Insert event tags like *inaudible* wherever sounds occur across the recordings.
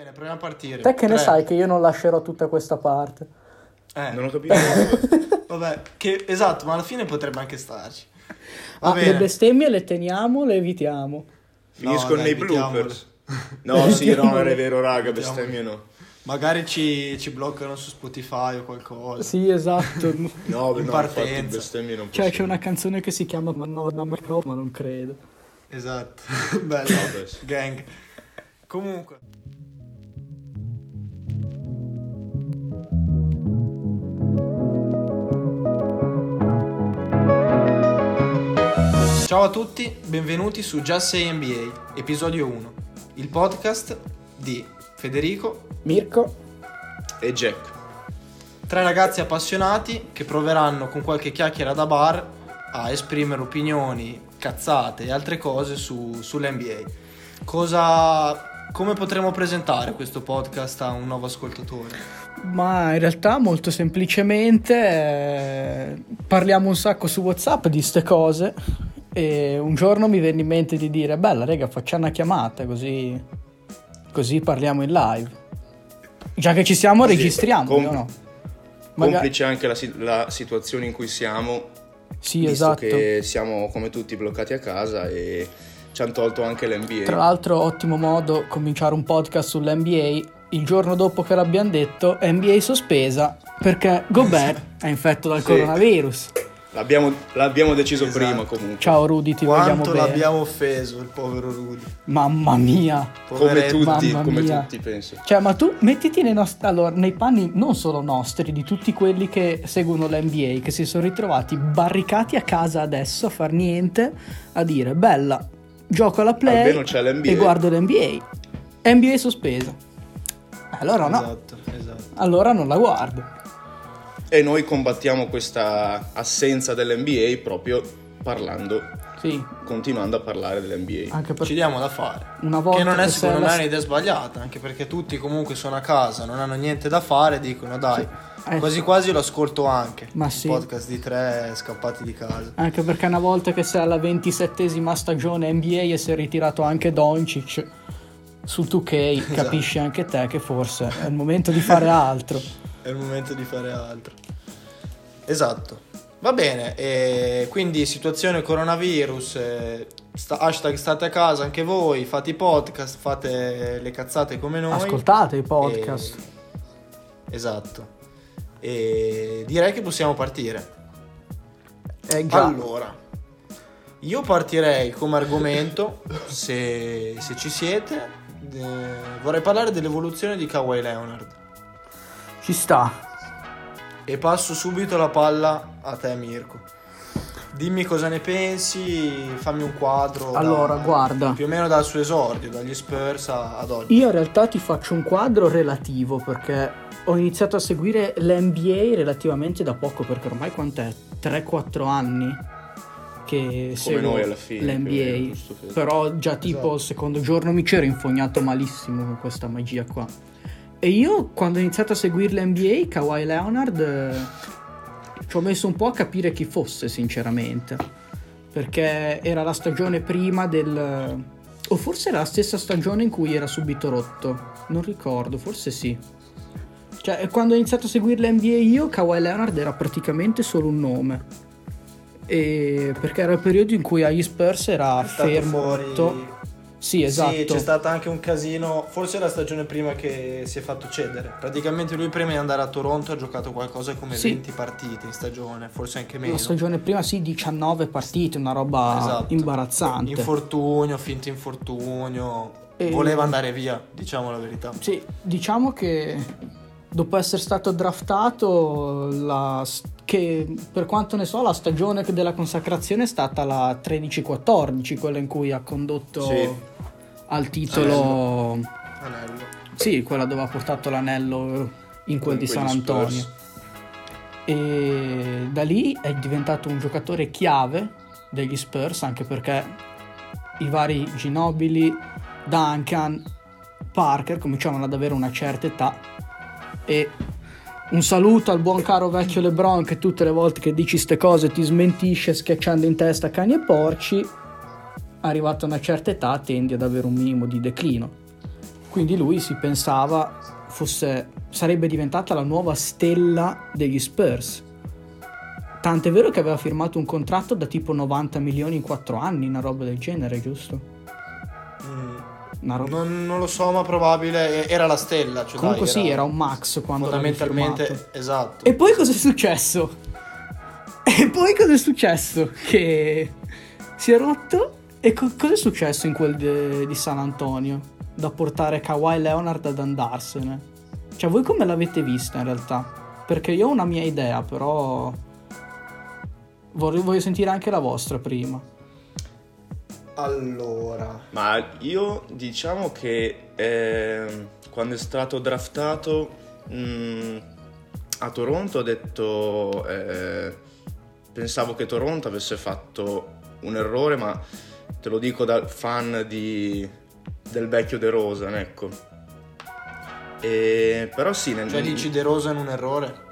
Bene, proviamo a partire. Te che ne Tre. sai che io non lascerò tutta questa parte? Eh, Non ho capito. *laughs* vabbè, che, esatto, ma alla fine potrebbe anche starci. Va Ah, le bene. bestemmie le teniamo, le evitiamo. Finiscono dai, nei bloopers. *laughs* No, sì, no, non è vero, raga, bestemmie no. Magari ci, ci bloccano su Spotify o qualcosa. Sì, esatto. No, *laughs* In no, partenza. infatti bestemmie non Cioè, c'è una canzone che si chiama Ma no, no, no, ma non credo. Esatto. Bello. Gang. Comunque. Ciao a tutti, benvenuti su Just Say NBA, episodio 1, il podcast di Federico, Mirko? E Jack. tre ragazzi appassionati che proveranno con qualche chiacchiera da bar a esprimere opinioni, cazzate e altre cose su, sull'NBA. Cosa, come potremmo presentare questo podcast a un nuovo ascoltatore? Ma in realtà molto semplicemente eh, parliamo un sacco su WhatsApp di ste cose e un giorno mi venne in mente di dire bella raga facciamo una chiamata così, così parliamo in live. Già che ci siamo Sì, registriamo, com- no? Maga- Complice anche la, la situazione in cui siamo, Sì, visto esatto. che siamo come tutti bloccati a casa e ci hanno tolto anche l'NBA. Tra l'altro ottimo modo cominciare un podcast sull'NBA il giorno dopo che l'abbiamo detto NBA sospesa perché Gobert *laughs* è infetto dal Sì. coronavirus. L'abbiamo, l'abbiamo deciso Esatto. prima comunque. Ciao Rudy, ti vogliamo Quanto bene. l'abbiamo offeso il povero Rudy. Mamma mia. Come tutti, Mamma come mia. tutti penso. Cioè, ma tu mettiti nei, nost- allora, nei panni non solo nostri, di tutti quelli che seguono l'NBA, che si sono ritrovati barricati a casa adesso a far niente, a dire bella, gioco alla play Almeno c'è l'NBA. e guardo l'NBA. NBA sospesa. Allora no, Esatto, esatto. allora non la guardo. E noi combattiamo questa assenza dell'NBA proprio parlando, Sì, continuando a parlare dell'NBA. anche Ci perché diamo da fare. una volta Che non è che secondo me un'idea sbagliata, anche perché tutti comunque sono a casa, non hanno niente da fare, dicono dai, Eh, quasi quasi lo ascolto anche. Ma il sì. podcast di tre scappati di casa. Anche perché una volta che sei alla ventisettesima stagione NBA e si è ritirato anche Doncic sul 2K, Esatto. capisci anche te che forse è il momento di fare altro. *laughs* È il momento di fare altro. Esatto. Va bene, e quindi situazione coronavirus, eh, sta- hashtag state a casa anche voi, fate i podcast, fate le cazzate come noi. Ascoltate i podcast. E- Esatto. E direi che possiamo partire. Eh. Allora, io partirei come argomento, se, se ci siete, eh, vorrei parlare dell'evoluzione di Kawhi Leonard. Ci sta. E passo subito la palla a te, Mirko. Dimmi cosa ne pensi, fammi un quadro. Allora, guarda. Più o meno dal suo esordio, dagli Spurs a- ad oggi. Io in realtà ti faccio un quadro relativo perché ho iniziato a seguire l'NBA relativamente da poco perché ormai quant'è? 3-4 anni che seguo noi alla fine, l'NBA. Però già tipo Esatto. il secondo giorno mi c'ero infognato malissimo con questa magia qua. E io quando ho iniziato a seguire l'NBA, Kawhi Leonard, eh, ci ho messo un po' a capire chi fosse sinceramente. Perché era la stagione prima del... O forse era la stessa stagione in cui era subito rotto. Non ricordo, forse sì. Cioè, quando ho iniziato a seguire l'NBA io, Kawhi Leonard era praticamente solo un nome. E perché era il periodo in cui agli Spurs era fermo, fuori- rotto. Sì, esatto. Sì, c'è stato anche un casino, forse la stagione prima che si è fatto cedere. Praticamente lui prima di andare a Toronto ha giocato qualcosa come Sì. 20 partite in stagione, forse anche meno. La stagione prima sì, 19 partite, una roba Esatto. imbarazzante. Infortunio, finto infortunio. E- Voleva andare via, diciamo la verità. Sì, diciamo che dopo essere stato draftato, la, che per quanto ne so, la stagione della consacrazione è stata la 13-14, quella in cui ha condotto Sì. al titolo. Anello. Sì, quella dove ha portato l'anello in quel di San Antonio. Spurs. E da lì è diventato un giocatore chiave degli Spurs, anche perché i vari Ginobili, Duncan, Parker cominciavano ad avere una certa età. E un saluto al buon caro vecchio LeBron che tutte le volte che dici ste cose ti smentisce schiacciando in testa cani e porci. Arrivato a una certa età tendi ad avere un minimo di declino. Quindi lui si pensava fosse, sarebbe diventata la nuova stella degli Spurs. Tant'è vero che aveva firmato un contratto da tipo 90 milioni in 4 anni, una roba del genere, giusto? Mm, Una roba- Non, non lo so, ma probabile era la stella. Cioè Comunque dai, sì, era un max quando fondamentalmente esatto. E poi cosa è successo? E poi cosa è successo? Che si è rotto? E co- cosa è successo in quel de- di San Antonio? Da portare Kawhi Leonard ad andarsene? Cioè, voi come l'avete vista in realtà? Perché io ho una mia idea, però. Vorrei, voglio sentire anche la vostra prima. Allora, Ma io diciamo che ehm, quando è stato draftato mh, a Toronto ho detto eh, pensavo che Toronto avesse fatto un errore, ma te lo dico da fan di- del vecchio De Rosa, ecco. E, però sì, nel, cioè dici De Rosa in un errore?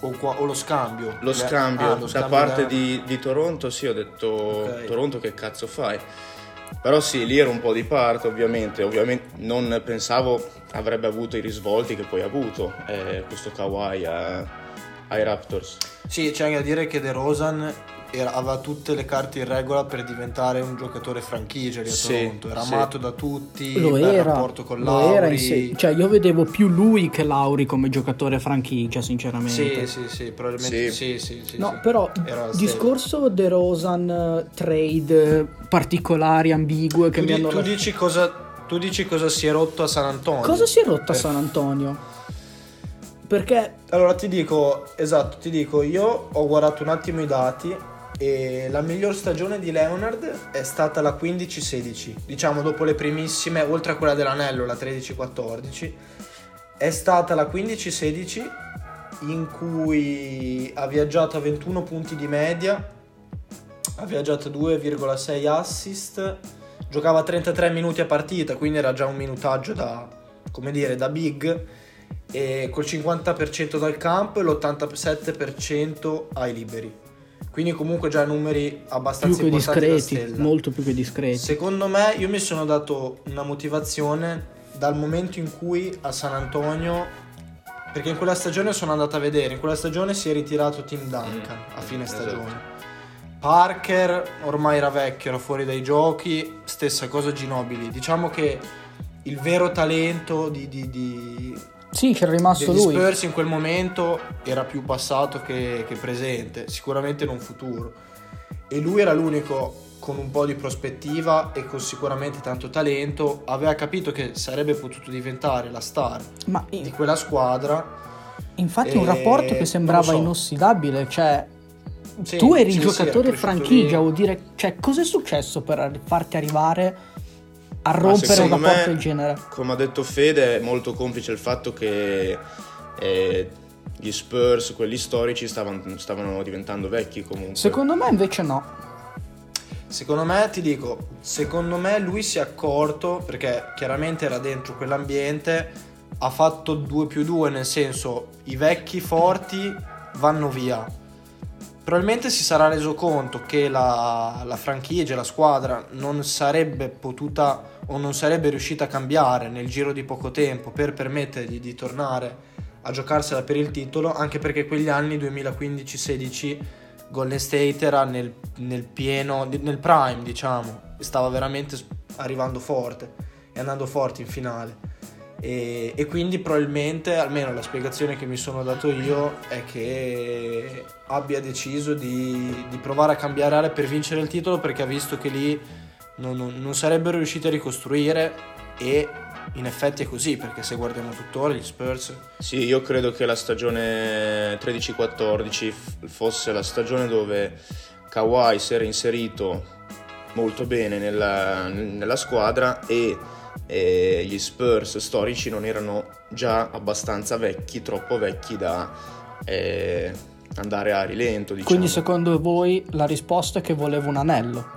O, qua- o lo scambio? lo Le- scambio ah, lo da scambio parte da- di, di Toronto, sì, ho detto Ok. Toronto che cazzo fai? Però sì, lì era un po' di parte ovviamente, ovviamente non pensavo avrebbe avuto i risvolti che poi ha avuto eh, questo Kawhi a- ai Raptors. Sì, c'è anche da dire che De Rosan era- aveva tutte le carte in regola per diventare un giocatore franchigia lì a Sì, Toronto. Era sì. amato da tutti, Lo bel era. rapporto con lo era in Lauri. sé. Cioè, io vedevo più lui che Lauri come giocatore franchigia, sinceramente. Sì, sì, sì, probabilmente sì, Sì. sì, sì, No, sì. però la discorso De Rosan eh, trade eh, particolari, ambigue che Tu, mi hanno tu dici cosa, tu dici cosa si è rotto a San Antonio? Cosa si è rotto a Per- San Antonio? Perché Allora ti dico, esatto, ti dico, io ho guardato un attimo i dati e la miglior stagione di Leonard è stata la 15-16, diciamo dopo le primissime, oltre a quella dell'anello, la 13-14, è stata la 15-16 in cui ha viaggiato a 21 punti di media, ha viaggiato a 2,6 assist, giocava 33 minuti a partita, quindi era già un minutaggio da, come dire, da big e col 50% dal campo e l'87% ai liberi. Quindi comunque già numeri più abbastanza che importanti da discreti, molto più che discreti. Secondo me io mi sono dato una motivazione dal momento in cui a San Antonio perché in quella stagione sono andato a vedere, in quella stagione si è ritirato Tim Duncan Mm, a fine esatto. stagione. Parker ormai era vecchio, era fuori dai giochi, stessa cosa Ginobili. Diciamo che il vero talento di, di- di- Sì, c'era rimasto degli lui. Spurs in quel momento era più passato che, che presente, sicuramente non futuro. E lui era l'unico con un po' di prospettiva e con sicuramente tanto talento, aveva capito che sarebbe potuto diventare la star Ma di quella squadra. infatti un Eh, rapporto che sembrava so. inossidabile, cioè Sì, tu eri sì, sì, giocatore cresciuto franchigia, vuol dire, cioè cosa è successo per farti arrivare a rompere un me- rapporto del genere? Come ha detto Fede, è molto complice il fatto che eh, gli Spurs, quelli storici, stavano, stavano diventando vecchi comunque. Secondo me invece no. Secondo me, ti dico, secondo me lui si è accorto, perché chiaramente era dentro quell'ambiente, ha fatto 2 più 2, nel senso i vecchi forti vanno via. Probabilmente si sarà reso conto che la, la franchigia, la squadra non sarebbe potuta o non sarebbe riuscita a cambiare nel giro di poco tempo per permettergli di tornare a giocarsela per il titolo, anche perché quegli anni 2015-16 Golden State era nel, nel pieno, nel prime diciamo, stava veramente arrivando forte e andando forte in finale. E, e quindi probabilmente, almeno la spiegazione che mi sono dato io è che abbia deciso di, di provare a cambiare area per vincere il titolo perché ha visto che lì non, non- non sarebbero riusciti a ricostruire e in effetti è così perché se guardiamo tuttora gli Spurs Sì, io credo che la stagione 13-14 f- fosse la stagione dove Kawhi si era inserito molto bene nella, nella squadra e, e gli Spurs storici non erano già abbastanza vecchi, troppo vecchi da eh, andare a rilento. Diciamo. Quindi secondo voi la risposta è che volevo un anello?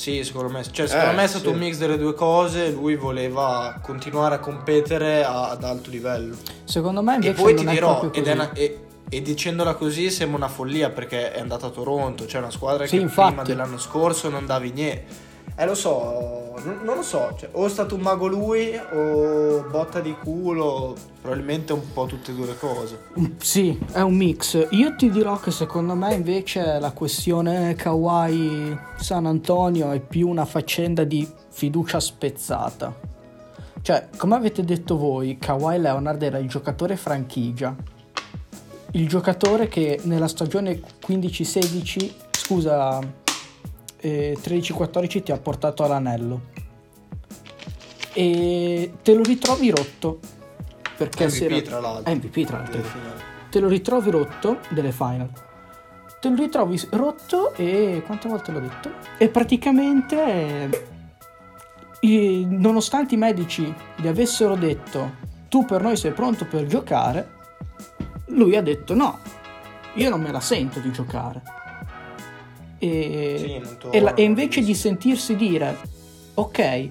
Sì, secondo me, cioè, secondo Eh, me è stato sì. un mix delle due cose. Lui voleva continuare a competere a- ad alto livello. Secondo me E invece poi non ti dirò, è una- e, e dicendola così sembra una follia perché è andata a Toronto, cioè una squadra Sì, che infatti. prima dell'anno scorso non davi niente. Eh lo so, non, lo so, cioè, o è stato un mago lui o botta di culo, probabilmente un po' tutte e due le cose. Mm, Sì, è un mix. Io ti dirò che secondo me invece la questione Kawhi San Antonio è più una faccenda di fiducia spezzata. Cioè, come avete detto voi, Kawhi Leonard era il giocatore franchigia. Il giocatore che nella stagione 15-16, scusa, eh, 13-14 ti ha portato all'anello. E te lo ritrovi rotto. Perché MVP era- tra l'altro. È MVP tra l'altro finali. te lo ritrovi rotto delle final. Te lo ritrovi rotto e quante volte l'ho detto? E praticamente, eh, nonostante i medici gli avessero detto tu per noi sei pronto per giocare, lui ha detto no, io non me la sento di giocare. E, Sì, e la- e invece di sentirsi dire ok,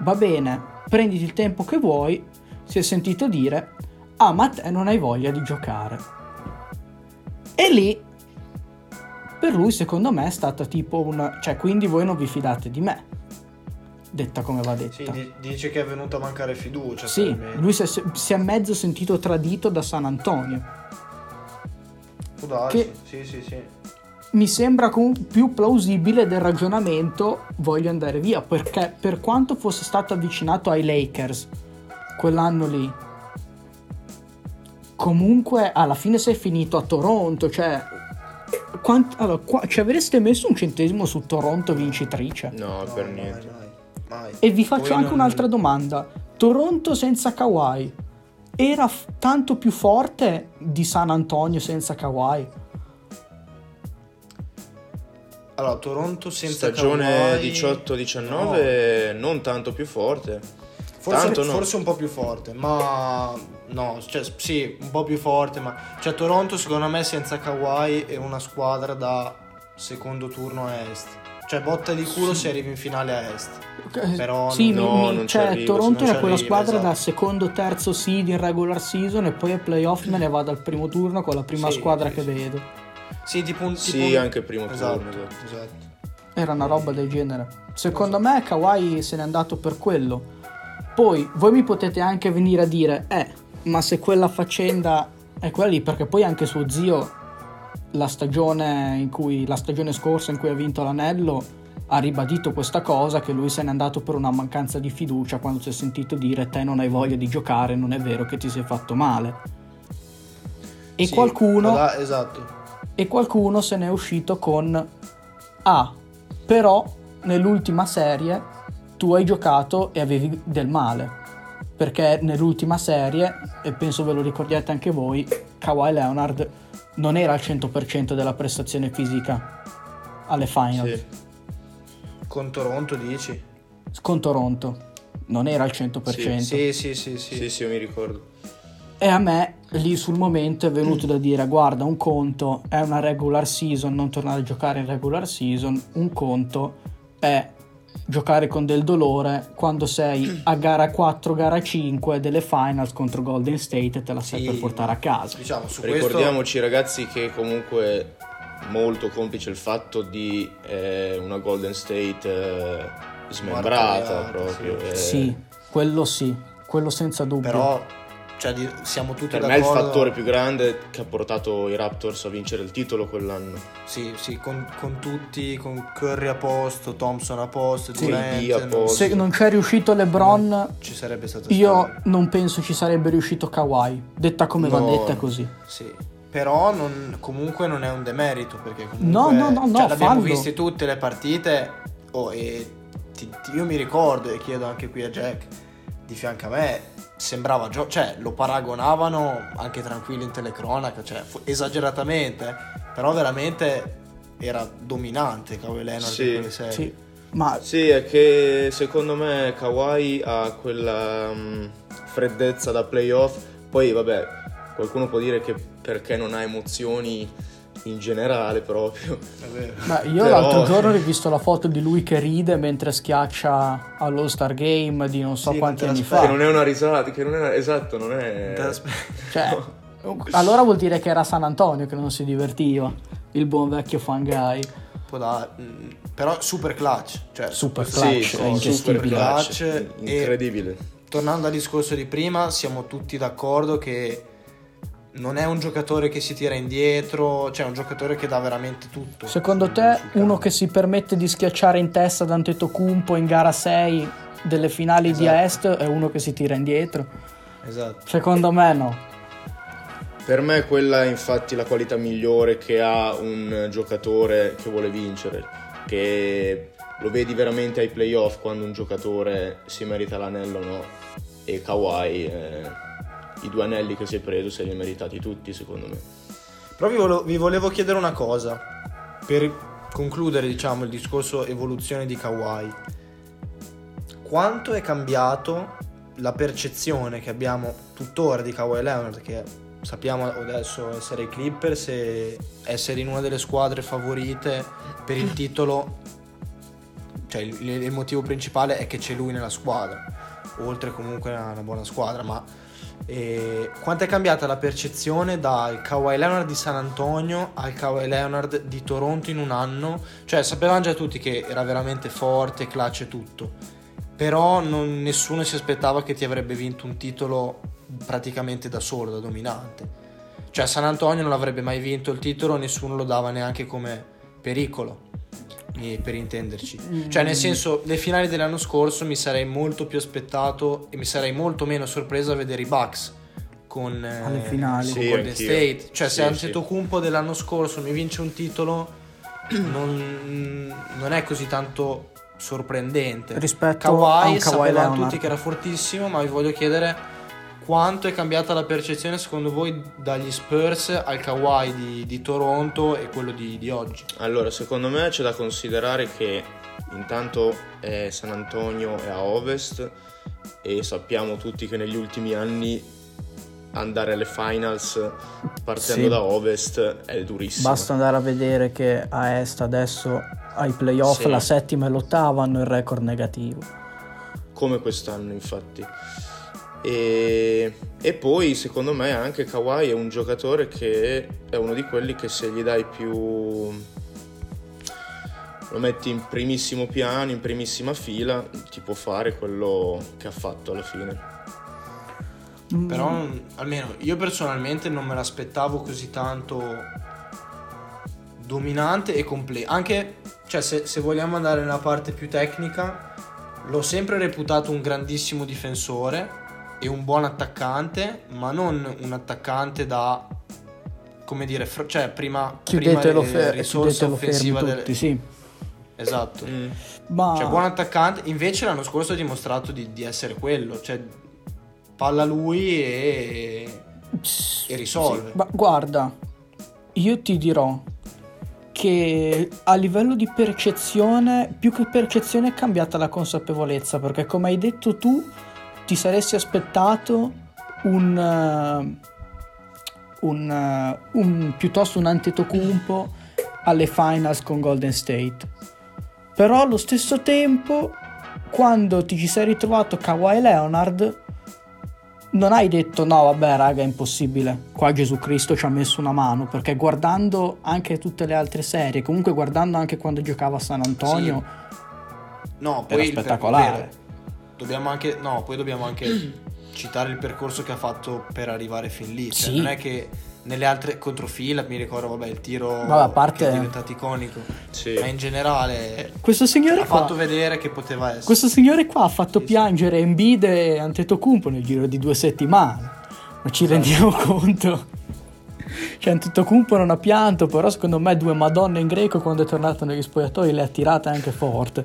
va bene, prenditi il tempo che vuoi, si è sentito dire ah ma te non hai voglia di giocare. E lì per lui secondo me è stata tipo una... cioè quindi voi non vi fidate di me, detta come va detta. Sì, di- dice che è venuta a mancare fiducia. Sì, lui si è, si è mezzo sentito tradito da San Antonio. Può darsi, che- Sì, sì, sì. Mi sembra comunque più plausibile del ragionamento voglio andare via, perché per quanto fosse stato avvicinato ai Lakers quell'anno lì, comunque alla fine sei finito a Toronto, cioè... quant- allora, qua- ci avreste messo un centesimo su Toronto vincitrice? No, No, per niente. mai, mai. E vi faccio Poi anche non- un'altra domanda. Toronto senza Kawhi era f- tanto più forte di San Antonio senza Kawhi? Allora, Toronto senza Stagione Kawhi- 18-19 non tanto più forte. Forse, Tanto no. forse un po' più forte, ma no, cioè, sì, un po' più forte, ma cioè Toronto secondo me senza Kawhi è una squadra da secondo turno a est. Cioè botta di culo se arrivi in finale a est. Però sì, no, mi- mi- non ci cioè, arrivo, Toronto era ci quella arriva, squadra da esatto. secondo terzo seed in regular season e poi ai playoff me ne vado al primo turno con la prima Sì, squadra sì, che sì. vedo. Sì, tipo un Sì, tipo un- anche primo esatto, turno, esatto. esatto. Era una roba del genere. Secondo me Kawhi se n'è andato per quello. Poi voi mi potete anche venire a dire, eh, ma se quella faccenda è quella lì, perché poi anche suo zio, la stagione, in cui, la stagione scorsa in cui ha vinto l'anello, ha ribadito questa cosa, che lui se n'è andato per una mancanza di fiducia quando si è sentito dire te non hai voglia di giocare, non è vero che ti sei fatto male. E Sì, qualcuno da- esatto. E qualcuno se n'è uscito con Ah, però nell'ultima serie tu hai giocato e avevi del male. Perché nell'ultima serie, e penso ve lo ricordiate anche voi, Kawhi Leonard non era al 100% della prestazione fisica alle finals Sì. Con Toronto dici? con Toronto. Non era al 100%. Sì, sì, sì, sì. Sì, sì, io mi ricordo. E a me lì sul momento è venuto da dire guarda un conto è una regular season, non tornare a giocare in regular season, un conto è giocare con del dolore quando sei a gara 4, gara 5 delle finals contro Golden State e te la sei Sì. per portare a casa. Diciamo, su Ricordiamoci ragazzi che comunque molto complice il fatto di eh, una Golden State eh, smembrata Martoriata, proprio. sì. eh. Sì, quello sì, quello senza questo, dubbio. però cioè, siamo tutti Per me è il d'accordo. fattore più grande che ha portato i Raptors a vincere il titolo quell'anno. Sì, sì, con, con tutti, con Curry a posto, Thompson a posto, Sì, Durant, a non- posto. Se non c'è riuscito LeBron, ci sarebbe stato io storia. non penso ci sarebbe riuscito Kawhi. Detta come va No. detta è così. Sì. Però non- comunque non è un demerito perché comunque No, no, no, no, cioè, l'abbiamo fallo. viste tutte le partite oh, e ti- ti- io mi ricordo e chiedo anche qui a Jack di fianco a me sembrava gio- cioè lo paragonavano anche tranquilli in telecronaca cioè fu- esageratamente però veramente era dominante Kawhi Leonard Sì, in quelle serie Sì. Ma Sì, è che secondo me Kawhi ha quella mm, freddezza da playoff. Poi, vabbè, qualcuno può dire che perché non ha emozioni in generale proprio. Beh, io Però- l'altro giorno ho rivisto la foto di lui che ride mentre schiaccia all'All Star Game di non so Sì, quanti non anni l'aspetti. Che fa. non è una risata, che non è esatto, non è l'aspe- Cioè, allora vuol dire che era San Antonio che non si divertiva, il buon vecchio fangai. dare, mm, però super clutch, cioè Super clutch, sì, è super clutch, Clutch e- incredibile. Tornando al discorso di prima, siamo tutti d'accordo che non è un giocatore che si tira indietro, cioè è un giocatore che dà veramente tutto. Secondo te, uno che si permette di schiacciare in testa Dante Tocumpo in gara 6 delle finali di Esatto. Est è uno che si tira indietro? Esatto. Secondo me no. Per me quella è infatti la qualità migliore che ha un giocatore che vuole vincere, che lo vedi veramente ai playoff quando un giocatore si merita l'anello o no. E Kawhi, eh, i due anelli che si è preso se li ha meritati tutti secondo me. Però vi volevo, vi volevo chiedere una cosa, per concludere diciamo il discorso evoluzione di Kawhi. Quanto è cambiato la percezione che abbiamo tuttora di Kawhi Leonard, che sappiamo adesso essere i Clippers e essere in una delle squadre favorite per il titolo, cioè il, il motivo principale è che c'è lui nella squadra, oltre comunque a una buona squadra, ma e quanto è cambiata la percezione dal Kawhi Leonard di San Antonio al Kawhi Leonard di Toronto in un anno? Cioè, sapevamo già tutti che era veramente forte, clutch e tutto. Però non- nessuno si aspettava che ti avrebbe vinto un titolo praticamente da solo, da dominante. Cioè, San Antonio non avrebbe mai vinto il titolo, nessuno lo dava neanche come pericolo. Eh, Per intenderci, cioè, nel senso, le finali dell'anno scorso mi sarei molto più aspettato e mi sarei molto meno sorpreso a vedere i Bucks con, eh, Alle finali. con Sì, Golden anch'io. State. Cioè, Sì, se sì. Antetokounmpo dell'anno scorso mi vince un titolo, *clears throat* non, non è così tanto sorprendente. Rispetto a Kawhi, un Kawhi sapevamo Leonard. tutti che era fortissimo, ma vi voglio chiedere quanto è cambiata la percezione secondo voi dagli Spurs al Kawhi di, di Toronto e quello di, di oggi? Allora, secondo me c'è da considerare che intanto eh, San Antonio è a ovest e sappiamo tutti che negli ultimi anni andare alle finals partendo Sì. da ovest è durissimo. Basta andare a vedere che a Est adesso ai playoff Sì. la settima e l'ottava hanno il record negativo. come quest'anno infatti. E, e poi secondo me anche Kawhi è un giocatore che è uno di quelli che se gli dai più... lo metti in primissimo piano, in primissima fila, ti può fare quello che ha fatto alla fine. Mm. Però almeno io personalmente non me l'aspettavo così tanto dominante e completo. Anche, cioè, se, se vogliamo andare nella parte più tecnica, l'ho sempre reputato un grandissimo difensore e un buon attaccante, ma non un attaccante da, come dire, fr- cioè prima, Chiudetelo, prima fe- eh, risorsa offensiva del- tutti, sì. Esatto. Mm. Ma Cioè, buon attaccante. Invece l'anno scorso ha dimostrato di, di essere quello. Cioè, palla lui e, e risolve. Sì, ma guarda, io ti dirò che a livello di percezione, più che percezione è cambiata la consapevolezza, perché come hai detto tu, ti saresti aspettato un, eh, un, eh, un- piuttosto un Antetokounmpo alle finals con Golden State. Però allo stesso tempo, quando ti ci sei ritrovato Kawhi Leonard, non hai detto no, vabbè, raga, è impossibile. Qua Gesù Cristo ci ha messo una mano. Perché guardando anche tutte le altre serie, comunque guardando anche quando giocava a San Antonio, No, Era poi spettacolare. Dobbiamo anche, no, poi dobbiamo anche *clears throat* citare il percorso che ha fatto per arrivare fin lì. Cioè, Sì. non è che nelle altre controfila mi ricordo, vabbè, il tiro Vabbè, a parte- che è diventato iconico. Sì. Ma in generale questo signore ha qua, fatto vedere che poteva essere. questo signore qua ha fatto piangere Embiid e Antetokounmpo nel giro di due settimane. Ma ci rendiamo *laughs* conto? Cioè, Antetokounmpo non ha pianto, però secondo me due madonne in greco quando è tornato negli spogliatoi le ha tirate anche forte.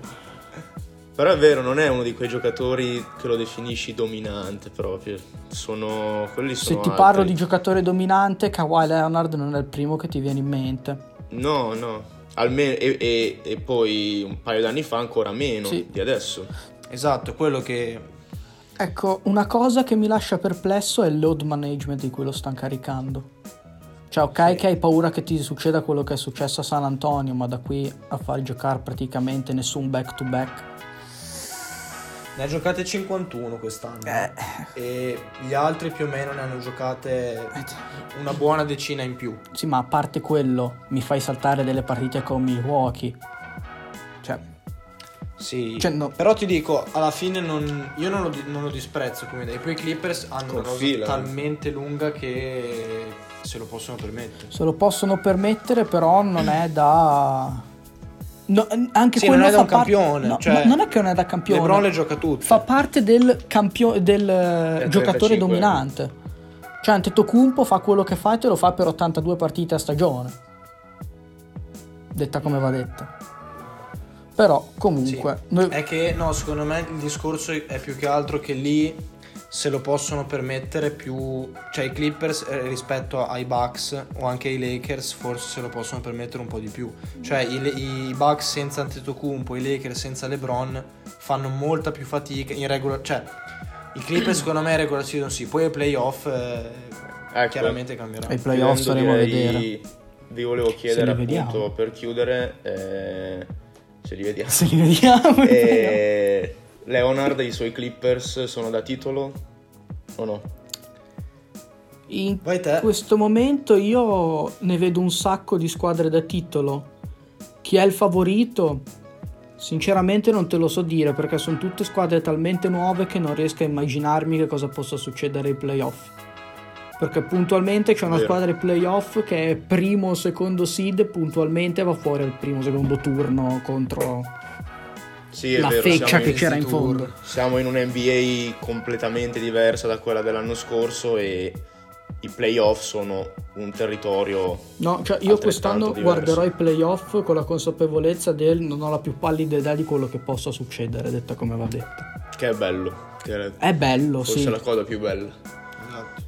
Però è vero, non è uno di quei giocatori che lo definisci dominante proprio. Sono quelli sono Se ti altri. parlo di giocatore dominante, Kawhi Leonard non è il primo che ti viene in mente. No, no. Almeno, e, e- e poi un paio d'anni fa ancora meno Sì. di adesso. Esatto, è quello che Ecco, una cosa che mi lascia perplesso è il load management di cui lo stanno caricando. Cioè, ok che hai paura che ti succeda quello che è successo a San Antonio, ma da qui a far giocare praticamente nessun back to back. Ne ha giocate 51 quest'anno. Eh. E gli altri più o meno ne hanno giocate una buona decina in più. Sì, ma a parte quello, mi fai saltare delle partite con Milwaukee. Cioè, Sì. Cioè, no. Però ti dico, alla fine non- io non lo, non lo disprezzo come idea. Poi i Clippers hanno una rosa Confilano. talmente lunga che se lo possono permettere. se lo possono permettere, però non è da... No, anche Sì, quello non è da un parte- campione, no, cioè, no, non è che non è da campione. LeBron le gioca tutte. fa parte del, campio- del eh, 35 giocatore dominante. Cioè, Antetokounmpo fa quello che fa e te lo fa per 82 partite a stagione. Detta come va detta. Però, comunque, Sì. noi- È che no, secondo me il discorso è più che altro che lì se lo possono permettere più, cioè i Clippers eh, rispetto ai Bucks o anche ai Lakers forse se lo possono permettere un po' di più. Cioè i, i Bucks senza Antetokounmpo, i Lakers senza LeBron fanno molta più fatica in regular, cioè i Clippers secondo me in regular season sì, poi ai playoff eh, Ecco. chiaramente cambierà. ai playoff staremo a vedere. Vi volevo chiedere li vediamo. appunto per chiudere eh, se li vediamo. Se li vediamo. *laughs* Eh, Leonard e i suoi Clippers sono da titolo o no? In questo momento io ne vedo un sacco di squadre da titolo. Chi è il favorito? Sinceramente non te lo so dire perché sono tutte squadre talmente nuove che non riesco a immaginarmi che cosa possa succedere ai playoff. Perché puntualmente c'è una Vero. squadra ai playoff che è primo o secondo seed puntualmente va fuori al primo o secondo turno contro Sì, è la vero, feccia siamo che in, c'era in fondo. siamo in un NBA completamente diversa da quella dell'anno scorso e i playoff sono un territorio No, cioè io quest'anno diverso. guarderò i playoff con la consapevolezza del non ho la più pallida idea di quello che possa succedere, detta come va detta. che è bello, che è È bello, forse sì. la cosa più bella. Esatto.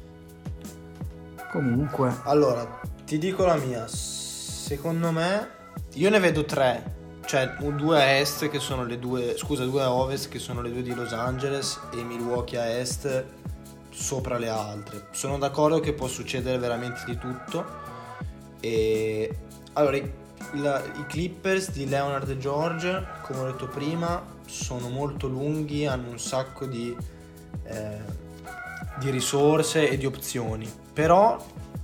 Comunque, Allora, ti dico la mia. Secondo me, io ne vedo tre. Cioè, due a est che sono le due. Scusa, due a ovest che sono le due di Los Angeles e Milwaukee a est sopra le altre. Sono d'accordo che può succedere veramente di tutto. E allora, i, la- i Clippers di Leonard e George, come ho detto prima, sono molto lunghi, hanno un sacco di, eh, di risorse e di opzioni. Però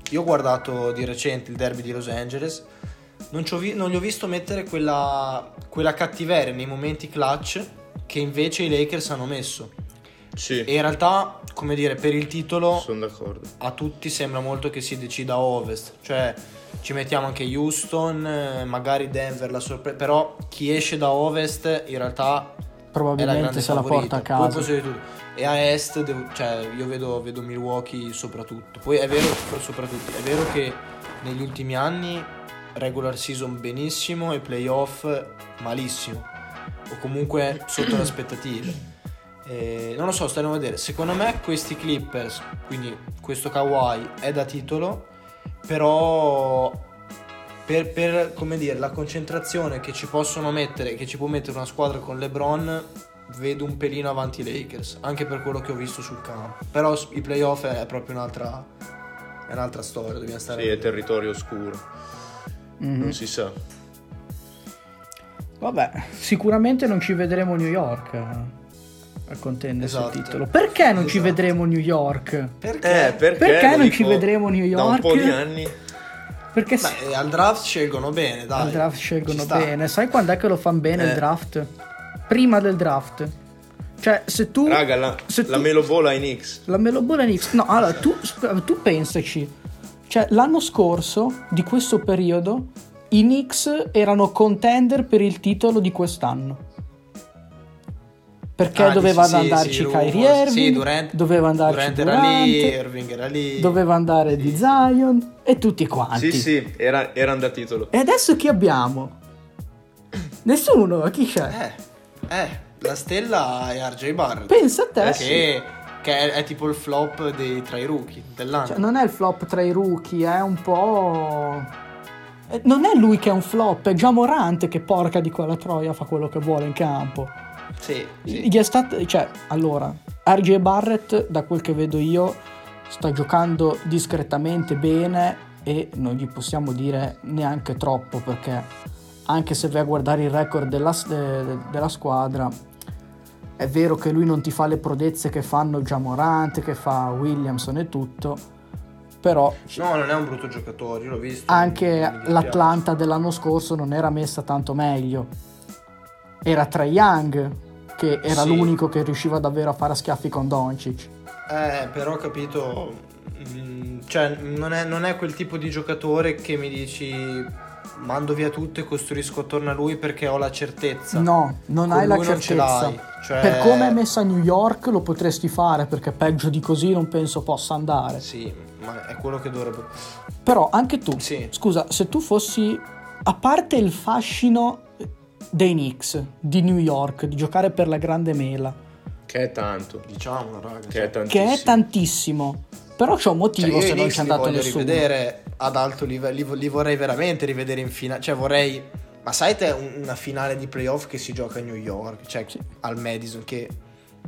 io ho guardato di recente il derby di Los Angeles, non, ci ho vi- non gli ho visto mettere quella, quella cattiveria nei momenti clutch che invece i Lakers hanno messo. Sì, E in realtà, come dire, per il titolo sono d'accordo. a tutti sembra molto che si decida a ovest, cioè ci mettiamo anche Houston, eh, magari Denver, la sorpresa, però chi esce da ovest in realtà è la probabilmente se la favorita. porta a Poi casa. tutto. E a est, devo- cioè, io vedo, vedo Milwaukee soprattutto. Poi è vero, soprattutto, è vero che negli ultimi anni regular season benissimo e playoff malissimo, o comunque sotto le aspettative. Eh, non lo so, staremo a vedere. Secondo me questi Clippers, quindi questo Kawhi è da titolo, però per, per, dire, la concentrazione che ci possono mettere, che ci può mettere una squadra con LeBron, vedo un pelino avanti i Lakers, anche per quello che ho visto sul campo. Però i playoff è proprio un'altra, è un'altra storia, dobbiamo stare Sì, è territorio oscuro, Mhm. non si sa. Vabbè, sicuramente non ci vedremo New York a contendersi Esatto. il titolo. Perché non ci Esatto. vedremo New York? Perché? Eh, perché, Perché non dico ci vedremo New Da un York? po' di anni. Perché Beh, al draft scelgono bene, dai. al draft scelgono Ci bene. Sai quando è che lo fanno bene il Eh. draft? Prima del draft. Cioè, se tu... Raga, la, se la tu- Melo ai Knicks. La Melo Ball ai Knicks. No, allora tu, tu pensaci. Cioè, l'anno scorso, di questo periodo, i Knicks erano contender per il titolo di quest'anno. Perché Ah, doveva sì, andarci sì, Kyrie. Irving, Sì, Durant- doveva andarci Durant Durant, era lì, Irving era lì. doveva andare di Zion e tutti quanti. Sì, sì, era, erano da titolo. E adesso chi abbiamo? Nessuno, chi c'è? Eh, eh, la stella è RJ Barrett. Pensa a te. Che, che è, è tipo il flop dei, tra i rookie dell'anno. Cioè, non è il flop tra i rookie, è un po'. eh, Non è lui che è un flop, è già Morante che porca di quella troia fa quello che vuole in campo. Sì, sì. Gli è stato. Cioè, allora, RJ Barrett, da quel che vedo io, sta giocando discretamente bene e non gli possiamo dire neanche troppo perché anche se vai a guardare il record della, de- della squadra È vero che lui non ti fa le prodezze che fanno già Morant, che fa Williamson e tutto, però No, non è un brutto giocatore, io l'ho visto. anche l'Atlanta dell'anno scorso non era messa tanto meglio. Era Trae Young, che era Sì. l'unico che riusciva davvero a fare a schiaffi con Doncic. Eh, però ho capito. mm, Cioè, non è, non è quel tipo di giocatore che mi dici mando via tutto e costruisco attorno a lui perché ho la certezza. No, non Con hai la certezza. cioè- Per come è messa a New York lo potresti fare, perché peggio di così non penso possa andare. Sì, ma è quello che dovrebbe. Però anche tu, Sì. scusa, se tu fossi, a parte il fascino dei Knicks di New York, di giocare per la grande mela, Che è tanto. Diciamolo, raga. Che cioè. è tantissimo. che è tantissimo, però c'è un Cioè, motivo io se non Knicks c'è andato nessuno. rivedere ad alto livello, li, vo- li vorrei veramente rivedere in finale. Cioè, vorrei. Ma sai te un- una finale di playoff che si gioca a New York, cioè al Madison, che.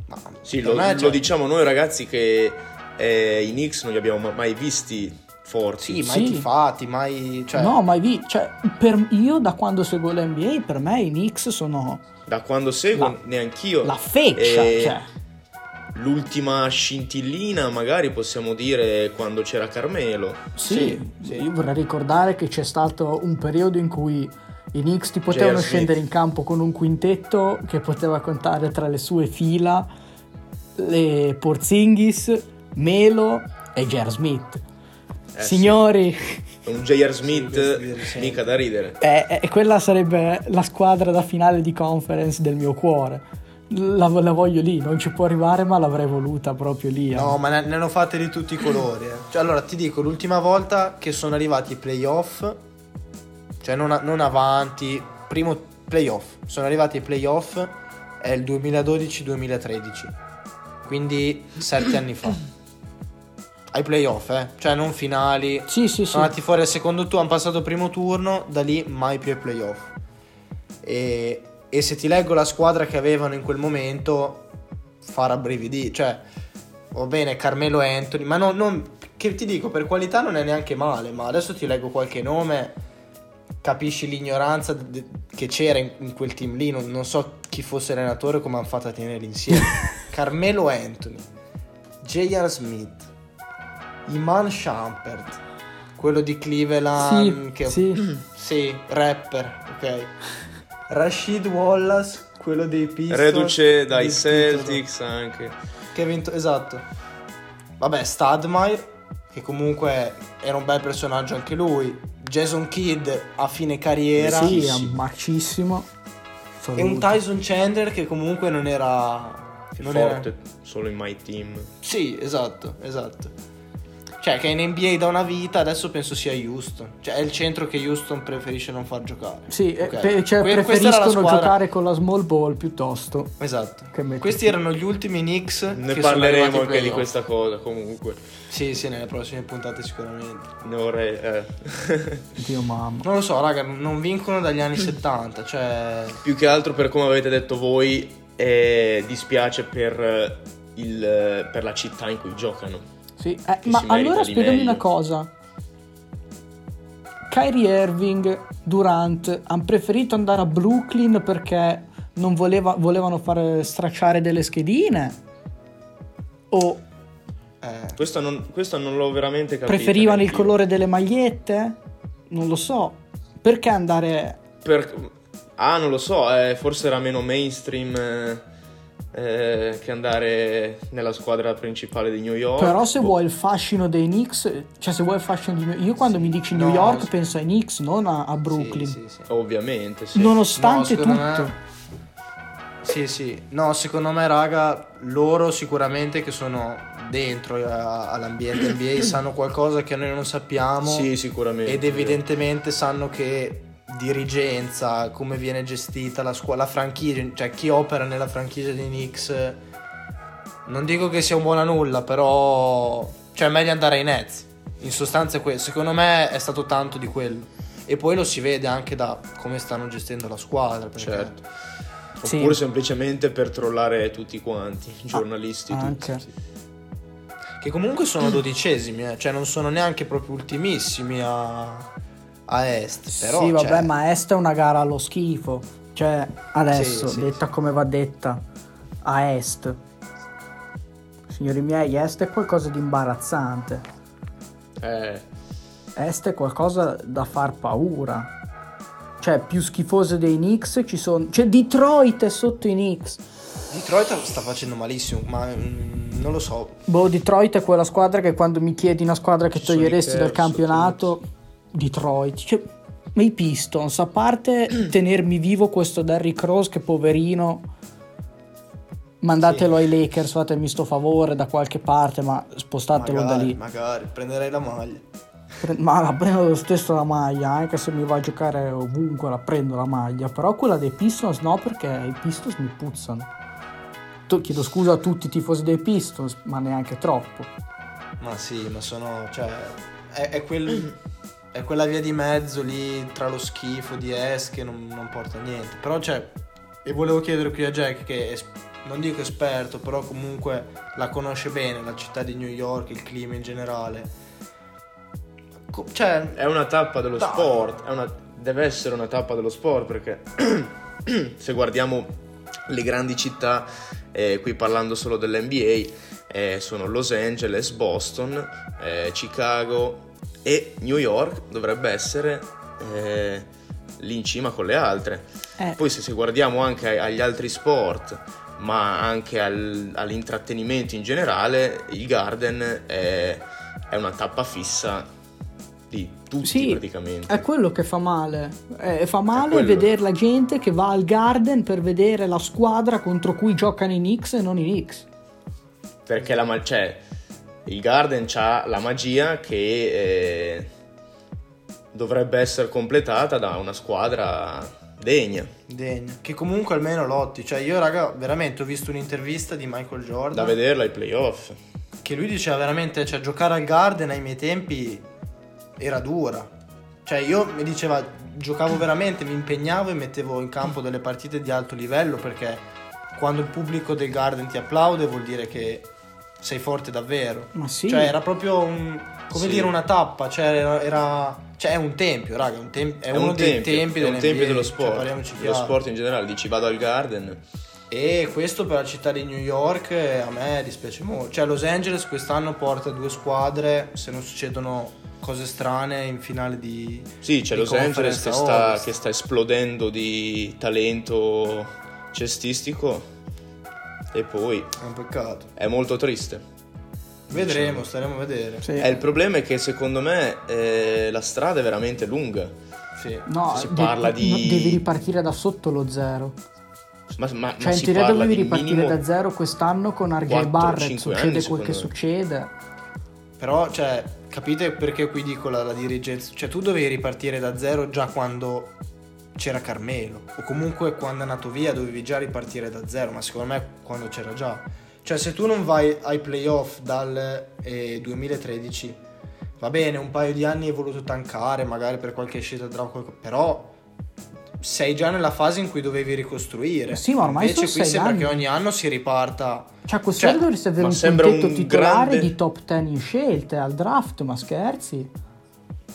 Ma, Sì, lo, me, lo cioè, diciamo noi ragazzi che eh, i Knicks non li abbiamo ma- mai visti forti. Sì, mai Sì. tifati, mai. Cioè, No, mai vi, cioè, per- io da quando seguo l'NBA, per me i Knicks sono Da quando seguo La- neanch'io. la feccia, Eh, cioè. L'ultima scintillina magari possiamo dire quando c'era Carmelo. Sì, Sì, sì. io vorrei ricordare che c'è stato un periodo in cui i Knicks ti potevano scendere in campo con un quintetto che poteva contare tra le sue fila le Porzingis, Melo e J.R. Smith. Eh, Signori, Un J.R. Smith sempre. mica da ridere. eh, eh, quella sarebbe la squadra da finale di conference del mio cuore. La, la voglio lì, non ci può arrivare, ma l'avrei voluta proprio lì. eh. No, ma ne, ne hanno fatte di tutti i colori. eh. Cioè, allora ti dico, l'ultima volta che sono arrivati i playoff, cioè non, a- non avanti, primo playoff, sono arrivati i playoff è il 2012-2013, quindi sette anni fa. *coughs* Ai playoff, eh? Cioè non finali. Sì, sì, sì. Sono andati fuori al secondo turno, hanno passato il primo turno, da lì mai più ai playoff. E, e se ti leggo la squadra che avevano in quel momento, fa rabbrividire. Cioè, va bene, Carmelo Anthony, ma non, non- che ti dico, per qualità non è neanche male, ma adesso ti leggo qualche nome, capisci l'ignoranza de- che c'era in, in quel team lì, non, non so chi fosse allenatore come hanno fatto a tenerli insieme. *laughs* Carmelo Anthony, J.R. Smith, Iman Shumpert, quello di Cleveland, Sì, che sì. sì, rapper, ok. *laughs* Rashid Wallace, quello dei Pistons. Reduce dai Celtics anche. che ha vinto, esatto. Vabbè, Stadmire, che comunque era un bel personaggio anche lui. Jason Kidd a fine carriera. Sì, sì. è marcissimo. E un Tyson Chandler che comunque non era... Che Non era... forte, solo in My Team. Sì, esatto, esatto. Cioè, che è in NBA da una vita, adesso penso sia Houston. Cioè, è il centro che Houston preferisce non far giocare. Sì, eh, Ok. pe- cioè, Que- preferiscono squadra- giocare con la small ball piuttosto. Esatto. Questi erano gli ultimi Knicks Ne parleremo anche di questa cosa comunque. Sì, sì, nelle prossime puntate sicuramente. Ne vorrei... eh. *laughs* Dio mamma. Non lo so, raga, non vincono dagli anni 70, cioè... Più che altro per come avete detto voi, eh, dispiace per, il, per la città in cui giocano. Sì, eh, ma allora spiegami meglio. una cosa. Kyrie Irving, Durant hanno preferito andare a Brooklyn perché non voleva- volevano fare stracciare delle schedine? O eh, Questo non, questo non l'ho veramente capito. preferivano il colore delle magliette? Non lo so. Perché andare... Per- Ah, non lo so, eh, forse era meno mainstream eh, eh, che andare nella squadra principale di New York. Però se Boh. vuoi il fascino dei Knicks, cioè se vuoi il fascino di New Io quando mi dici New No, York s- penso ai Knicks, non a, a Brooklyn. Sì, sì, sì. Ovviamente, sì. Nonostante No, tutto. me- Sì, sì. No, secondo me, raga, loro sicuramente che sono dentro a- all'ambiente NBA *clears throat* sanno qualcosa che noi non sappiamo. Sì, sicuramente. Ed evidentemente sanno che dirigenza, come viene gestita la scuola, la franchigia, cioè chi opera nella franchigia dei Knicks, non dico che sia un buon a nulla, però cioè è meglio andare ai Nets. In sostanza è questo, secondo me è stato tanto di quello. E poi lo si vede anche da come stanno gestendo la squadra. Perché Certo. Sì. Oppure semplicemente per trollare tutti quanti, i giornalisti tutti. anche. sì. Che comunque sono dodicesimi, eh, cioè non sono neanche proprio ultimissimi a, a est. Però, sì, vabbè, cioè, ma Est è una gara allo schifo. Cioè, adesso, Sì, sì, detta come va detta, a est. Signori miei, est è qualcosa di imbarazzante. Eh, Est è qualcosa da far paura. Cioè, più schifose dei Knicks ci sono. Cioè, Detroit è sotto i Knicks. Detroit sta facendo malissimo, ma mm, non lo so. Boh, Detroit è quella squadra che quando mi chiedi una squadra che Ci toglieresti dal campionato, Detroit. Cioè, ma i Pistons, a parte *clears throat* tenermi vivo questo Derrick Rose che poverino, mandatelo ai Lakers, fatemi sto favore da qualche parte, ma spostatelo da Magari, lì. magari, prenderei la maglia. Pre- Ma la prendo lo stesso la maglia, anche se mi va a giocare ovunque la prendo la maglia. Però quella dei Pistons no, perché i Pistons mi puzzano. Tu- chiedo scusa a tutti i tifosi dei Pistons, ma neanche troppo. Ma sì, ma sono. cioè. È, è quel- *clears throat* è quella via di mezzo lì tra lo schifo di Es che non, non porta a niente. Però, cioè. E volevo chiedere qui a Jack, che es- non dico esperto, però comunque la conosce bene, la città di New York, il clima in generale. Co- cioè. è una tappa dello Dai. sport, è una- deve essere una tappa dello sport perché *clears throat* se guardiamo le grandi città, eh, qui parlando solo dell'NBA, eh, sono Los Angeles, Boston, eh, Chicago e New York dovrebbe essere eh, lì in cima con le altre. Eh. Poi se, se guardiamo anche agli altri sport, ma anche al- all'intrattenimento in generale, il Garden è, è una tappa fissa di tutti Sì, praticamente. è quello che fa male. Eh, fa male vedere la gente che va al Garden per vedere la squadra contro cui giocano i Knicks e non i Knicks. Perché la, cioè, il Garden ha la magia che eh, dovrebbe essere completata da una squadra degna. Degna. Che comunque almeno lotti. Cioè, io, raga, veramente ho visto un'intervista di Michael Jordan. Da vederla ai playoff. che lui diceva veramente, cioè giocare al Garden ai miei tempi era dura. Cioè io mi diceva, giocavo veramente, mi impegnavo e mettevo in campo delle partite di alto livello perché quando il pubblico del Garden ti applaude vuol dire che sei forte davvero. Ma sì. Cioè era proprio un, come Sì. dire una tappa, cioè era, era- cioè è un tempio, raga, è, un tem- è uno dei tempio, tempi è un tempio dello cioè, sport. parliamoci dello sport in generale, dici vado al Garden. E questo per la città di New York eh, a me dispiace molto. Cioè Los Angeles quest'anno porta due squadre, se non succedono cose strane in finale di... Sì, c'è di Los Angeles che sta, che sta esplodendo di talento cestistico e poi È un peccato. è molto triste. Vedremo, staremo a vedere. Sì. Eh, il problema è che secondo me eh, la strada è veramente lunga. Sì. No, si de- parla di- no, devi ripartire da sotto lo zero. Ma, ma- ma Cioè, in si teoria dovevi ripartire da zero quest'anno con RJ 4, Barrett. 5 Succede anni, quel che me. succede. Però, cioè, capite perché qui dico la, la dirigenza? Cioè, tu dovevi ripartire da zero già quando c'era Carmelo. O comunque quando è andato via dovevi già ripartire da zero, ma secondo me quando c'era già. Cioè, se tu non vai ai playoff dal eh, 2013, va bene, un paio di anni hai voluto tankare, magari per qualche scelta draft, però sei già nella fase in cui dovevi ricostruire. Sì, ma ormai Invece sono qui sei sembra anni. che ogni anno si riparta. Cioè, quest'anno Cioè, dovresti avere un quintetto un titolare grande- di top 10 in scelte al draft, ma scherzi?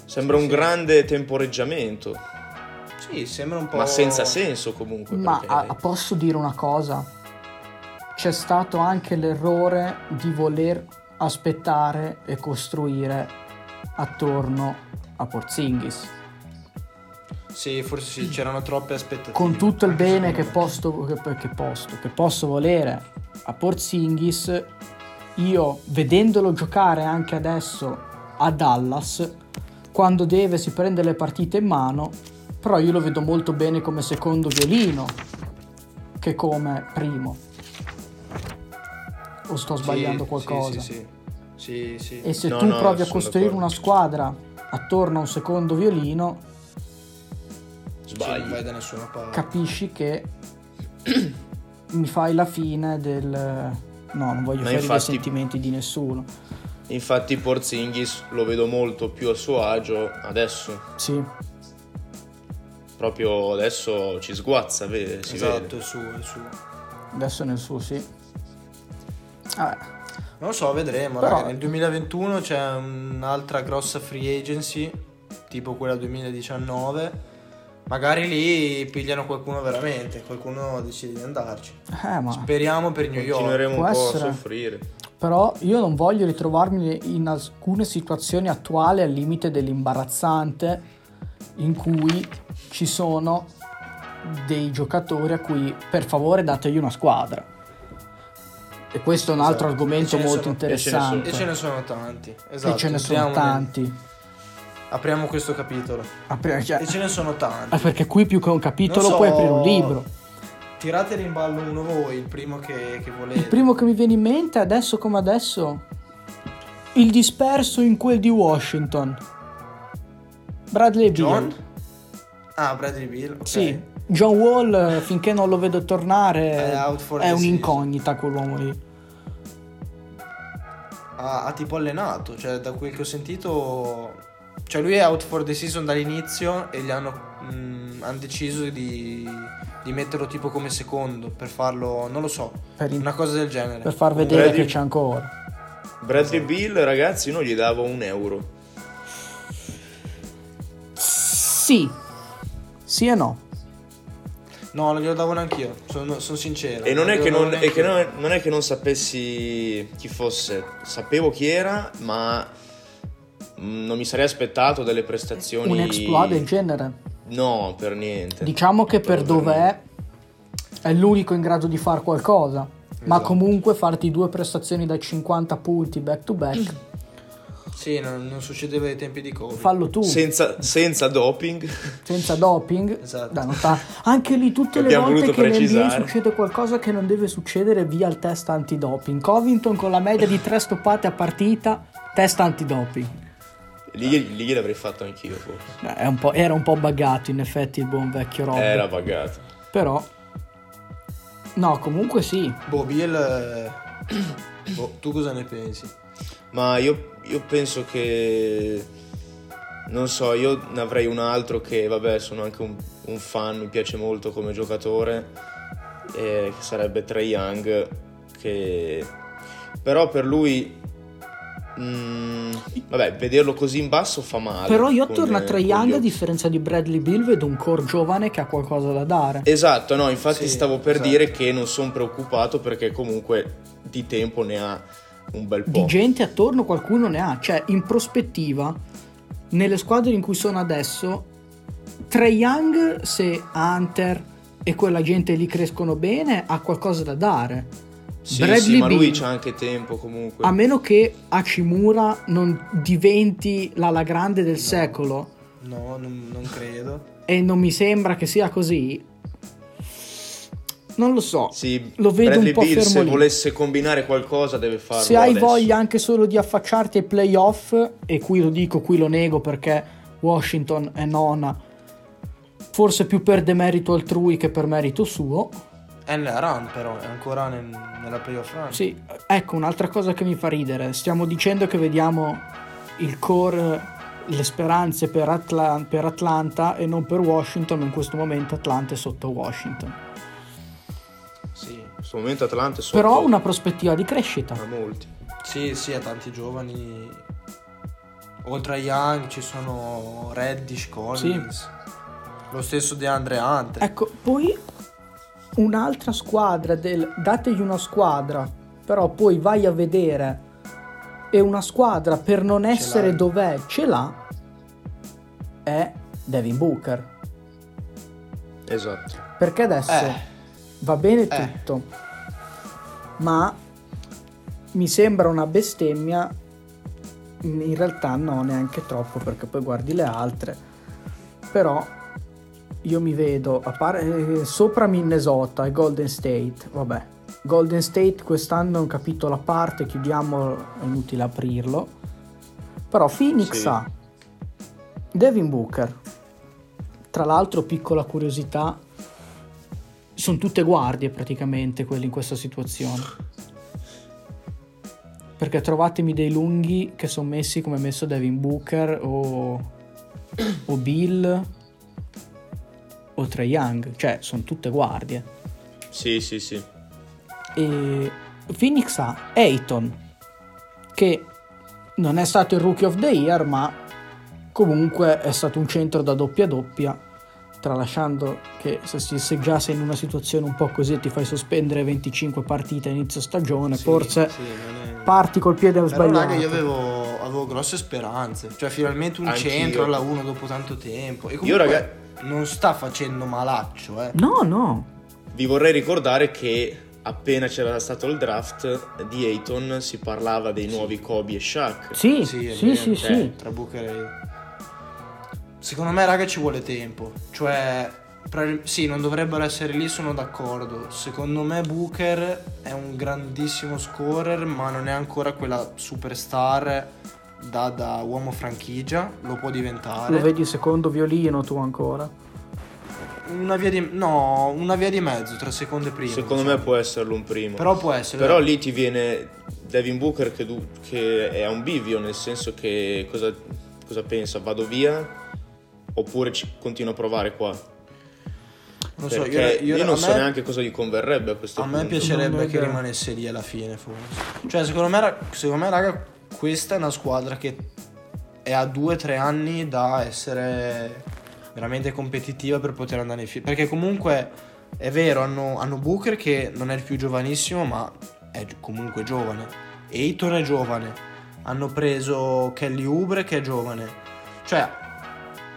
Sembra un Sì. grande temporeggiamento, Sì, sembra un po'. ma senza senso comunque. Ma perché- a- posso dire una cosa? C'è stato anche l'errore di voler aspettare e costruire attorno a Porzingis. Sì, forse sì, c'erano troppe aspettative. Con tutto il bene che, posto, che, che posto- che posso volere a Porzingis, io vedendolo giocare anche adesso a Dallas, quando deve si prende le partite in mano, però io lo vedo molto bene come secondo violino che come primo. O sto sbagliando sì, qualcosa? Sì, sì. Sì, sì. E se No, tu no, provi a costruire d'accordo. una squadra attorno a un secondo violino, non vai Sbagli. da nessuna parte. capisci che *clears throat* mi fai la fine del... No, non voglio Ma fare i infatti- sentimenti di nessuno. Infatti Porzingis lo vedo molto più a suo agio adesso. Sì, Proprio adesso ci sguazza, vede, si esatto, vede. è suo, è suo. adesso nel suo sì. Vabbè, Non lo so, vedremo. Però- raga. Nel 2021 c'è un'altra grossa free agency, tipo quella 2019. Magari lì pigliano qualcuno veramente, qualcuno decide di andarci. Eh, ma... Speriamo per New York. Continueremo Può un po' essere. a soffrire. Però io non voglio ritrovarmi in alcune situazioni attuali al limite dell'imbarazzante in cui ci sono dei giocatori a cui per favore dategli una squadra. E questo è un altro Esatto. argomento molto sono- interessante. E ce ne sono tanti. Esatto. E ce ne sono tanti. Apriamo questo capitolo. Apri- cioè- E ce ne sono tanti. eh, perché qui più che un capitolo so- puoi aprire un libro. Tirateli in ballo uno voi, il primo che, che volete. Il primo che mi viene in mente adesso come adesso, il disperso in quel di Washington. Bradley Beal. John? Ah, Bradley Bill. ok. Sì, John Wall eh, finché non lo vedo tornare È for è un'incognita quell'uomo lì. Ha, ha tipo allenato, cioè da quel che ho sentito... Cioè lui è out for the season dall'inizio e gli hanno, mm, hanno deciso di, di metterlo tipo come secondo per farlo, non lo so, Per, in- una cosa del genere. per far vedere Bradley- che c'è ancora. Bradley Bill, ragazzi, io non gli davo un euro. Sì, sì e no. No, non glielo davo neanche io, sono, sono sincero. E non è, che non, è che non, non è che non sapessi chi fosse, sapevo chi era, ma mm, non mi sarei aspettato delle prestazioni. Un exploit del genere. No, per niente. Diciamo che per Proprio dov'è è l'unico in grado di fare qualcosa. Ma Esatto. comunque farti due prestazioni da 50 punti back to back, *clears throat* Sì, non, non succedeva ai tempi di Covid. fallo tu. Senza, senza doping. senza doping. Esatto. da notare. Anche lì tutte le Abbiamo volte che nell'NBA precisare. succede qualcosa che non deve succedere via il test antidoping. Covington con la media di tre stoppate a partita, test antidoping. Lì, lì gliel'avrei fatto anch'io, forse. Eh, è un po'- era un po' buggato in effetti il buon vecchio Rob. Era pagato. Però... No, comunque sì. Boh, Bill... eh, *clears throat* boh, tu cosa ne pensi? Ma io, io penso che. Non so, io ne avrei un altro che, vabbè, sono anche un, un fan, mi piace molto come giocatore, eh, che sarebbe Trey Young, che. Però per lui. mm, vabbè, vederlo così in basso fa male. Però io con- attorno a gli Young, a differenza di Bradley Bill, vedo un core giovane che ha qualcosa da dare. Esatto, no, infatti Sì, stavo per esatto. dire che non sono preoccupato perché comunque di tempo ne ha un bel po'. Di gente attorno qualcuno ne ha. Cioè, in prospettiva, nelle squadre in cui sono adesso, Trae Young, se Hunter e quella gente lì crescono bene, ha qualcosa da dare. Sì, Bradley sì, ma lui Beal- c'ha anche tempo comunque. A meno che Hachimura non diventi l'ala grande del secolo, No, non, non credo. e non mi sembra che sia così, non lo so. Sì, Lo vedo Bradley un po' Beal, fermo se lì. volesse combinare qualcosa deve farlo Se hai adesso. voglia anche solo di affacciarti ai playoff, e qui lo dico, qui lo nego perché Washington è nona, forse più per demerito altrui che per merito suo. È nella run però, è ancora nel- nella playoff run. Sì, ecco un'altra cosa che mi fa ridere. Stiamo dicendo che vediamo il core, le speranze per, Atla- per Atlanta e non per Washington, in questo momento Atlanta è sotto Washington. Sì, questo momento Atlanta è sotto Però ha una prospettiva di crescita. a molti. sì, sì, a tanti giovani. Oltre a Young ci sono Reddish, Collins. Lo stesso di Andre Hunter. Ecco, poi un'altra squadra del dategli una squadra, però poi vai a vedere e una squadra per non essere l'hai. dov'è ce l'ha è Devin Booker. Esatto. Perché adesso Eh. Va bene Eh. tutto, ma mi sembra una bestemmia. In realtà no, neanche troppo, perché poi guardi le altre. Però io mi vedo a par- eh, sopra Minnesota e Golden State. Vabbè, Golden State quest'anno è un capitolo a parte, chiudiamo, è inutile aprirlo. Però Phoenix Sì. ha Devin Booker. Tra l'altro, piccola curiosità, sono tutte guardie praticamente quelli in questa situazione. Perché trovatemi dei lunghi che sono messi come è messo Devin Booker o, o Bill o Trae Young, cioè sono tutte guardie. Sì, sì, sì. E Phoenix ha Ayton, che non è stato il rookie of the year, ma comunque è stato un centro da doppia doppia tralasciando che se, si- se già sei in una situazione un po' così e ti fai sospendere 25 partite a inizio stagione, Sì, forse sì, è- parti col piede Però sbagliato. raga, io avevo, avevo grosse speranze. Cioè, finalmente un Anch'io. centro alla 1 dopo tanto tempo. E Io, comunque raga- non sta facendo malaccio, eh. No, no. Vi vorrei ricordare che appena c'era stato il draft di Ayton si parlava dei nuovi Kobe e Shaq. Sì, Sì, sì, sì, cioè, sì. Tra Booker e... Secondo me, raga, ci vuole tempo. Cioè, pre- sì, non dovrebbero essere lì, sono d'accordo. Secondo me Booker è un grandissimo scorer, ma non è ancora quella superstar da, da uomo franchigia. Lo può diventare. Lo vedi secondo violino tu ancora. Una via di... No, una via di mezzo tra secondo e primo. Secondo me diciamo. può esserlo un primo. Però può essere. Però lì ti viene Devin Booker che, du- che è a un bivio, nel senso che cosa, cosa pensa? Vado via oppure ci continuo a provare qua? non so, Perché io, a non me- so neanche cosa gli converrebbe a questo A punto. me piacerebbe che rimanesse lì alla fine, forse. Cioè, secondo me, secondo me, raga, questa è una squadra che è a due o tre anni da essere veramente competitiva per poter andare in finale. Perché comunque è vero, hanno, hanno Booker che non è il più giovanissimo, ma è comunque giovane. Ayton è giovane. Hanno preso Kelly Oubre che è giovane. Cioè,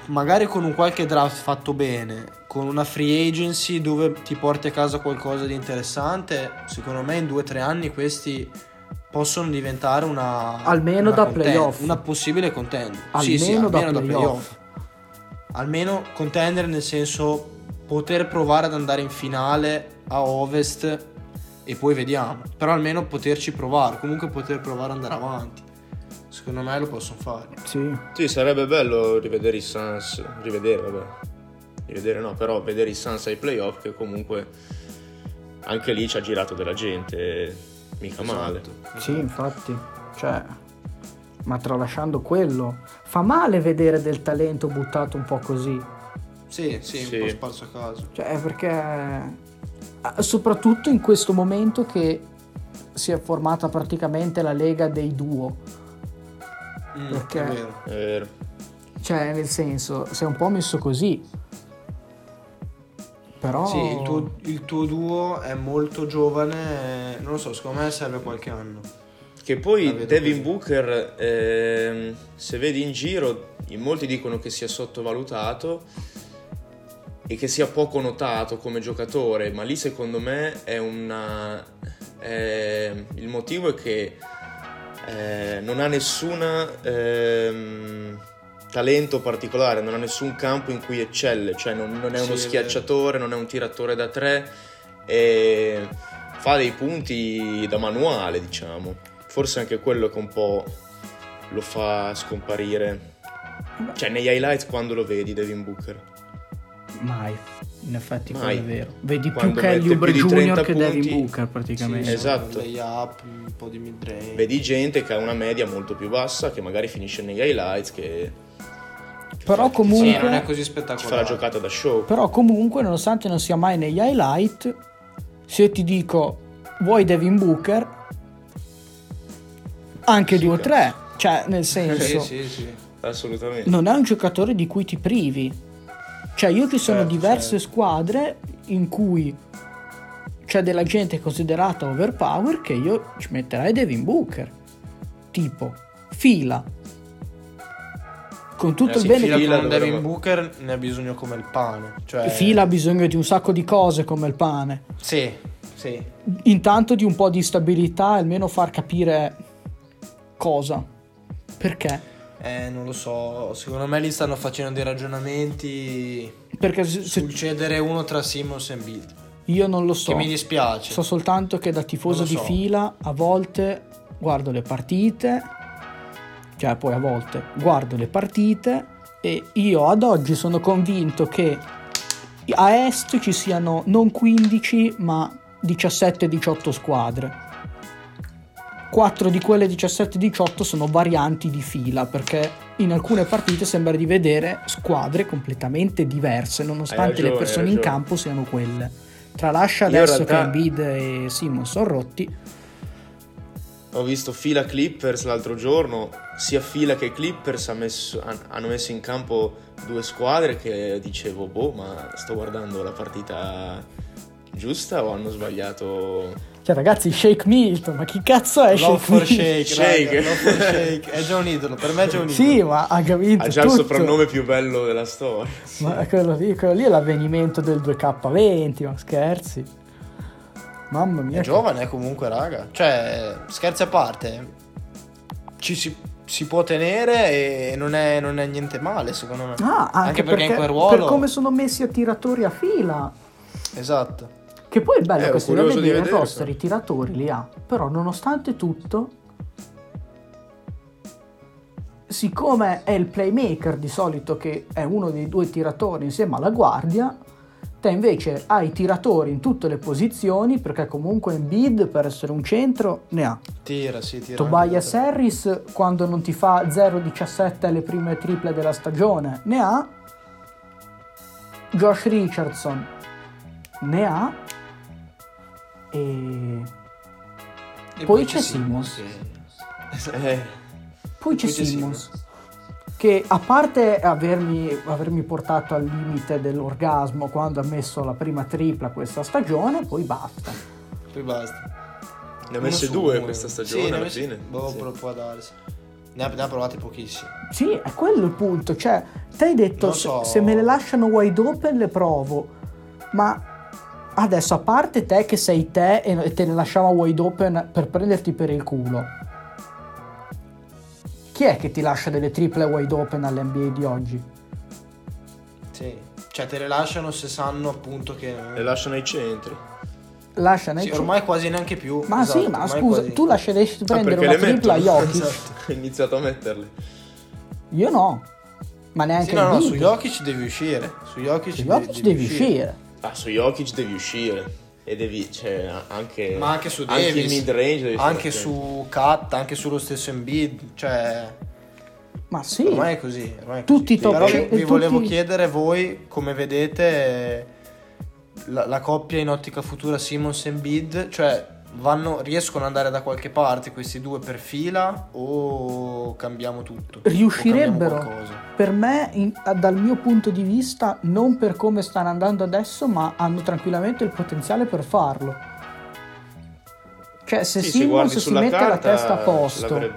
magari con un qualche draft fatto bene, con una free agency dove ti porti a casa qualcosa di interessante, secondo me in due o tre anni questi possono diventare una Almeno una da conten- playoff. una possibile contender. sì, sì, Almeno da almeno da playoff. playoff. Almeno contender nel senso poter provare ad andare in finale a ovest e poi vediamo. Però almeno poterci provare, comunque poter provare ad andare avanti. Secondo me lo possono fare. Sì. Sì, sarebbe bello rivedere i Suns, rivedere, vabbè. Rivedere no, però vedere i Suns ai playoff che comunque anche lì ci ha girato della gente, mica male. Esatto. Sì, infatti. Cioè, ma tralasciando quello, fa male vedere del talento buttato un po' così. Sì, sì, Sì. un po' sparso a caso. Cioè, perché soprattutto in questo momento che si è formata praticamente la lega dei duo. Mm, Perché- È vero. È vero. Cioè, nel senso, si è un po' messo così. Però Sì, il tuo, il tuo duo è molto giovane, non lo so, secondo me serve qualche anno. Che poi Devin così. Booker, ehm, se vedi in giro, in molti dicono che sia sottovalutato e che sia poco notato come giocatore, ma lì secondo me è una... è- il motivo è che eh, non ha nessun talento particolare, non ha nessun campo in cui eccelle, cioè non, non è Sì, uno è schiacciatore, non è un tiratore da tre, e fa dei punti da manuale, diciamo. Forse anche quello che un po' lo fa scomparire. Cioè, negli highlights quando lo vedi, Devin Booker. mai. In effetti Mai. è vero. Vedi più Quando Kelly più di Jr. 30 che Devin Booker praticamente. Sì, Esatto. Up, un po' di mid range. Vedi gente che ha una media molto più bassa, che magari finisce negli highlights, che Però Sì, comunque non è così ci fa la spettacolare. giocata da show. Però comunque, nonostante non sia mai negli highlight, se ti dico vuoi Devin Booker, anche 2 o 3, cioè nel *laughs* senso, Sì, sì, sì. Assolutamente. non è un giocatore di cui ti privi. Cioè io ci sono Certo, diverse squadre in cui c'è della gente considerata overpower che io ci metterei Devin Booker. Tipo, fila. Con tutto Eh il sì, bene che Fila con Devin Booker ne ha bisogno come il pane. Cioè, fila ha bisogno di un sacco di cose come il pane. Sì, sì. intanto di un po' di stabilità e almeno far capire cosa. Perché? Eh, non lo so. Secondo me lì stanno facendo dei ragionamenti Perché se- sul cedere uno tra Simmons e Embiid. io non lo so. Che mi dispiace. So soltanto che da tifoso di so. fila a volte guardo le partite, cioè poi a volte guardo le partite e io ad oggi sono convinto che a est ci siano non 15 ma 17-18 squadre. 4 di quelle 17-18 sono varianti di fila perché in alcune partite sembra di vedere squadre completamente diverse nonostante ragione, le persone in campo siano quelle. Tralascia Io adesso realtà- che Embiid e Simon sono rotti. ho visto fila Clippers l'altro giorno, sia fila che Clippers ha messo- han- hanno messo in campo due squadre che dicevo, boh, ma sto guardando la partita giusta o hanno sbagliato? Cioè, ragazzi, Shake Milton, ma chi cazzo è Love Shake for Milton? Shake, Shake. raga, Love for Shake. È già un idolo, per me è già un idolo. Sì, ma ha già vinto Ha già il tutto. soprannome più bello della storia. *laughs* Ma quello lì, quello lì è l'avvenimento del 2K20, ma scherzi. Mamma mia. È che- giovane comunque, raga. Cioè, scherzi a parte, ci si, si può tenere e non è, non è niente male, secondo me. Ah, anche, anche perché, in quel ruolo... Per come sono messi a tiratori a fila. Esatto. Che poi il bello Eh, è che se di vedere il vedere, roster, i tiratori li ha. Però nonostante tutto, siccome è il playmaker di solito che è uno dei due tiratori insieme alla guardia, te invece hai tiratori in tutte le posizioni perché comunque Embiid per essere un centro ne ha. Tira, sì, tira. Tobias Harris quando non ti fa 0-17 alle prime triple della stagione ne ha. Josh Richardson ne ha. E E poi c'è Simmons. Eh, poi c'è Poi c'è Simmons. Che a parte avermi, avermi portato al limite dell'orgasmo quando ha messo la prima tripla questa stagione, poi basta. Poi basta. ne ha messe due questa Sì, stagione ne ha alla messi- fine. Boh, Sì. può, darsi. Ne ha, ne ha provati pochissimi. Sì, è quello il punto. Cioè, te hai detto se, so. se me le lasciano wide open le provo. Ma adesso, a parte te che sei te e te ne lasciamo wide open per prenderti per il culo. Chi è che ti lascia delle triple wide open all'NBA di oggi? Sì. Cioè, te le lasciano se sanno appunto che. Le lasciano ai centri. Lasciano Sì, i ormai quasi neanche più. Ma Esatto, sì, ma scusa, quasi- tu lasceresti Ah, prendere perché una le tripla a? Jokic? *laughs* Esatto. Ho iniziato a metterle. Io no. Ma neanche Sì, no, no, su Jokic devi uscire. Su Jokic, Su Jokic devi uscire. Ah, su Jokic devi uscire. E devi, cioè, anche... Ma anche su Anche Davis. in mid-range devi stare Anche su Kat, anche sullo stesso Embiid. Cioè, Ma sì. ormai è così. Ormai è Tutti così. top Però vi, vi tutti- volevo chiedere voi come vedete la, la coppia in ottica futura Simmons e Embiid. Cioè, vanno, riescono ad andare da qualche parte questi due per fila o cambiamo tutto? Riuscirebbero. cambiamo per me in- dal mio punto di vista non per come stanno andando adesso ma hanno tranquillamente il potenziale per farlo. Cioè se Sì, se Simmons guardi si mette la carta, testa a posto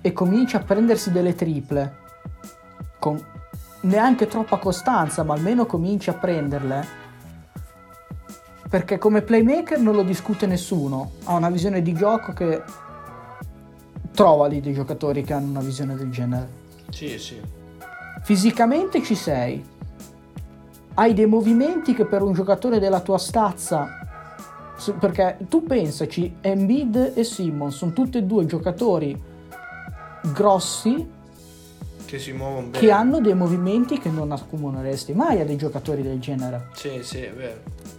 e comincia a prendersi delle triple con neanche troppa costanza ma almeno comincia a prenderle perché come playmaker non lo discute nessuno ha una visione di gioco che trova lì dei giocatori che hanno una visione del genere Sì, sì. Fisicamente ci sei. Hai dei movimenti che per un giocatore della tua stazza. Perché tu pensaci, Embiid e Simmons sono tutti e due giocatori grossi Che si muovono bene. che hanno dei movimenti che non accomuneresti mai a dei giocatori del genere. Sì, sì, è vero.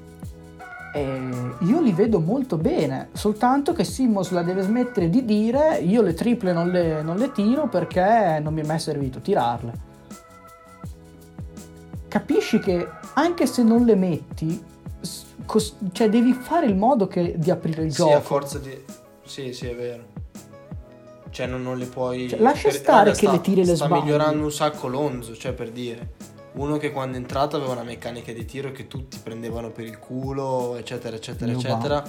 E io li vedo molto bene, soltanto che Simmons la deve smettere di dire io le triple non le, non le tiro perché non mi è mai servito tirarle. Capisci che anche se non le metti, cos- cioè devi fare il modo che- di aprire il Sì, gioco. a forza di... Sì, sì, è vero. Cioè, non, non le puoi... Cioè, lascia stare che le tiri e le sta sbagli. migliorando un sacco Lonzo, cioè, per dire. Uno che quando è entrato aveva una meccanica di tiro che tutti prendevano per il culo, eccetera, eccetera, Io eccetera.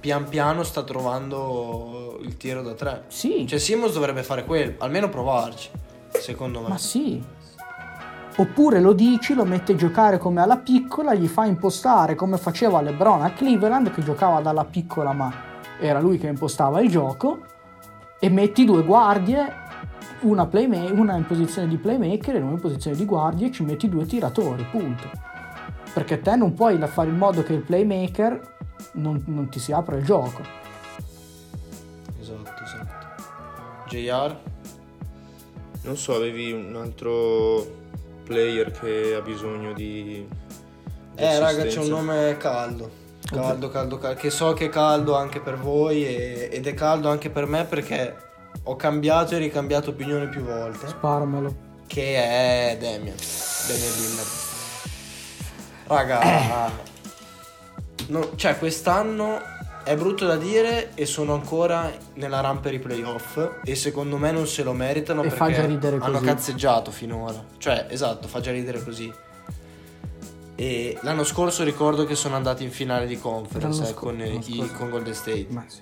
Pian piano sta trovando il tiro da tre. Sì, Cioè, Simmons dovrebbe fare quello, almeno provarci, secondo me. ma sì. Oppure lo dici, lo metti a giocare come alla piccola, gli fa impostare come faceva LeBron a Cleveland, che giocava dalla piccola ma era lui che impostava il gioco, e metti due guardie, una, playma- una in posizione di playmaker e una in posizione di guardia e ci metti due tiratori, punto. Perché te non puoi fare in modo che il playmaker non, non ti si apra il gioco. Esatto, esatto. JR? Non so, avevi un altro player che ha bisogno di... di Eh, raga, c'è un nome caldo. Caldo, caldo, caldo. Che so che è caldo anche per voi e- ed è caldo anche per me perché ho cambiato e ricambiato opinione più volte. Sparamelo. Che è Damian. Damian Lillard. Raga, no, cioè quest'anno è brutto da dire e sono ancora nella per i playoff e secondo me non se lo meritano E perché fa già ridere hanno così. cazzeggiato finora. Cioè, esatto, fa già ridere così. E l'anno scorso ricordo che sono andati in finale di conference eh, sco- con, i- con Golden State. Ma sì.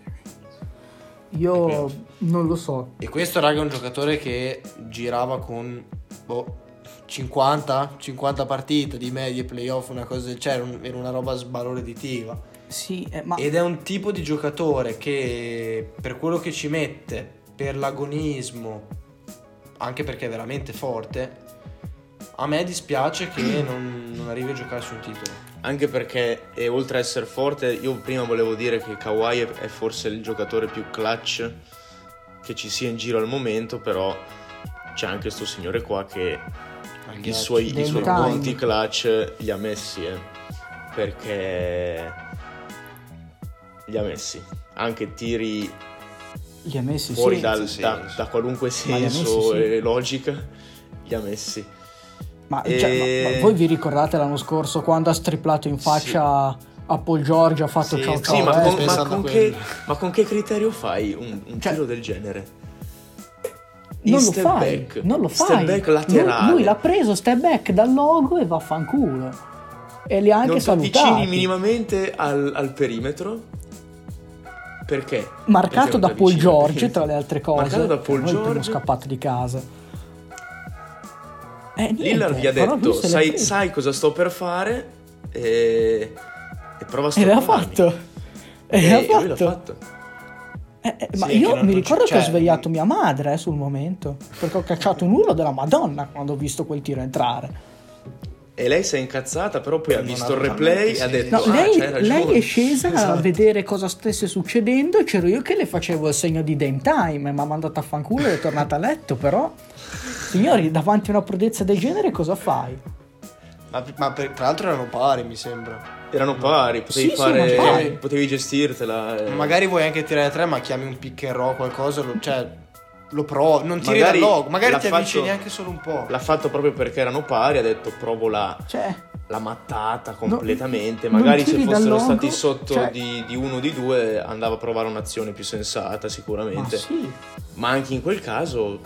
Io non lo so. E questo raga è un giocatore che girava con boh, 50, 50 partite di medie playoff, una cosa del genere, era una roba sbalorditiva. Sì, eh, ma Ed è un tipo di giocatore che per quello che ci mette, per l'agonismo, anche perché è veramente forte, a me dispiace che non, non arrivi a giocare su un titolo. Anche perché, e oltre a essere forte, io prima volevo dire che Kawhi è, forse il giocatore più clutch che ci sia in giro al momento, però c'è anche sto signore qua che i suoi, i suoi punti clutch li ha messi, eh. perché li ha messi. Anche tiri li ha messi fuori sì. dal- sì, da, sì. da qualunque senso messi, sì. e logica, li ha messi. Ma, E- cioè, ma- ma voi vi ricordate l'anno scorso quando ha striplato in faccia a Paul George, ha fatto Sì, ciao sì, ciao? Sì, ma eh? con, con che, ma con che criterio fai un, un Cioè- tiro del genere? non lo step fai, back. non lo Step fai. back Lui- laterale. Lui, l'ha preso step back dal logo e vaffanculo. E li ha anche non ti salutati. avvicini minimamente al, al perimetro? Perché? Marcato Perché da ti Paul? George, tra le altre cose. Marcato da Paul Noi George. scappato di casa. Eh, niente, Lillard gli ha detto, sai, sai cosa sto per fare? E, e prova a E l'ha stopparmi." fatto. E E l'ha fatto. Eh, eh, ma Sì, io mi ricordo c'è- che ho cioè- svegliato mia madre eh, sul momento. Perché ho cacciato un urlo della Madonna quando ho visto quel tiro entrare. E lei si è incazzata, però poi ha visto il replay e ha detto, No, ah, lei, lei è scesa a Esatto. vedere cosa stesse succedendo e c'ero io che le facevo il segno di Dame Time. Mi ha mandato a fanculo e è tornata a letto. Però, signori, davanti a una prodezza del genere cosa fai? Ma, ma per- tra l'altro erano pari, mi sembra. Erano pari, potevi Sì, sì, fare, ma pari. potevi gestirtela. eh. Magari vuoi anche tirare a tre, ma chiami un pick and roll qualcosa, lo, cioè lo provi, non tiri Magari dal logo, magari ti avvicini fatto- anche solo un po'. L'ha fatto proprio perché erano pari, ha detto provo la, Cioè, la mattata completamente. non Magari se fossero stati sotto cioè- di, di uno o di due andava a provare un'azione più sensata ma sicuramente. sì. Ma anche in quel caso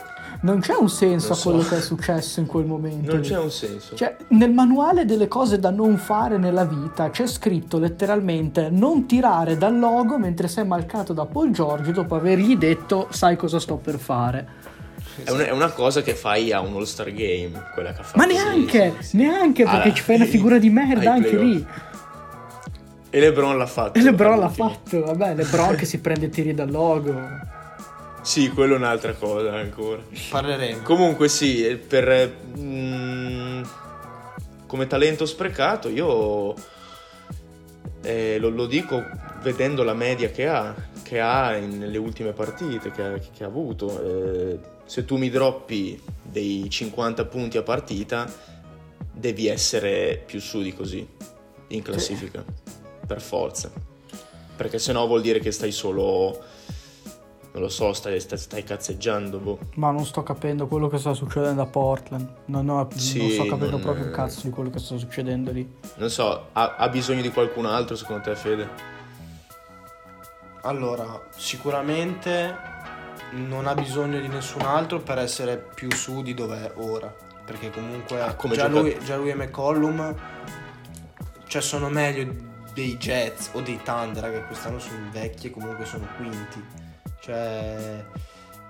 Non c'è un senso Non a quello so. che è successo in quel momento. non lì. c'è un senso. Cioè, nel manuale delle cose da non fare nella vita c'è scritto letteralmente non tirare dal logo mentre sei marcato da Paul George dopo avergli detto sai cosa sto per fare. È, una, è una cosa che fai a un All-Star Game, quella che ha fatto. Ma neanche, sì, sì. neanche perché Ah, ci fai una figura di merda anche playoff. lì. E LeBron l'ha fatto. E LeBron l'ha fatto, vabbè, LeBron che si prende tiri dal logo. Sì, quello è un'altra cosa ancora. Parleremo. Comunque sì, per mm, come talento sprecato io eh, lo, lo dico vedendo la media che ha, che ha in- nelle ultime partite che ha, che ha avuto. Eh, se tu mi droppi dei 50 punti a partita, devi essere più su di così in classifica, per forza. Perché sennò vuol dire che stai solo... Non lo so, stai, stai, stai cazzeggiando, boh. Ma non sto capendo quello che sta succedendo a Portland. Non, ho- Sì, non sto capendo non- proprio un cazzo di quello che sta succedendo lì. Non so, ha, ha bisogno di qualcun altro secondo te, Fede? Allora, sicuramente non ha bisogno di nessun altro per essere più su di dov'è ora. Perché comunque Ah, come già, gioca- lui, già lui e McCollum cioè sono meglio dei Jets o dei Thunder che quest'anno sono vecchi e comunque sono quinti. Cioè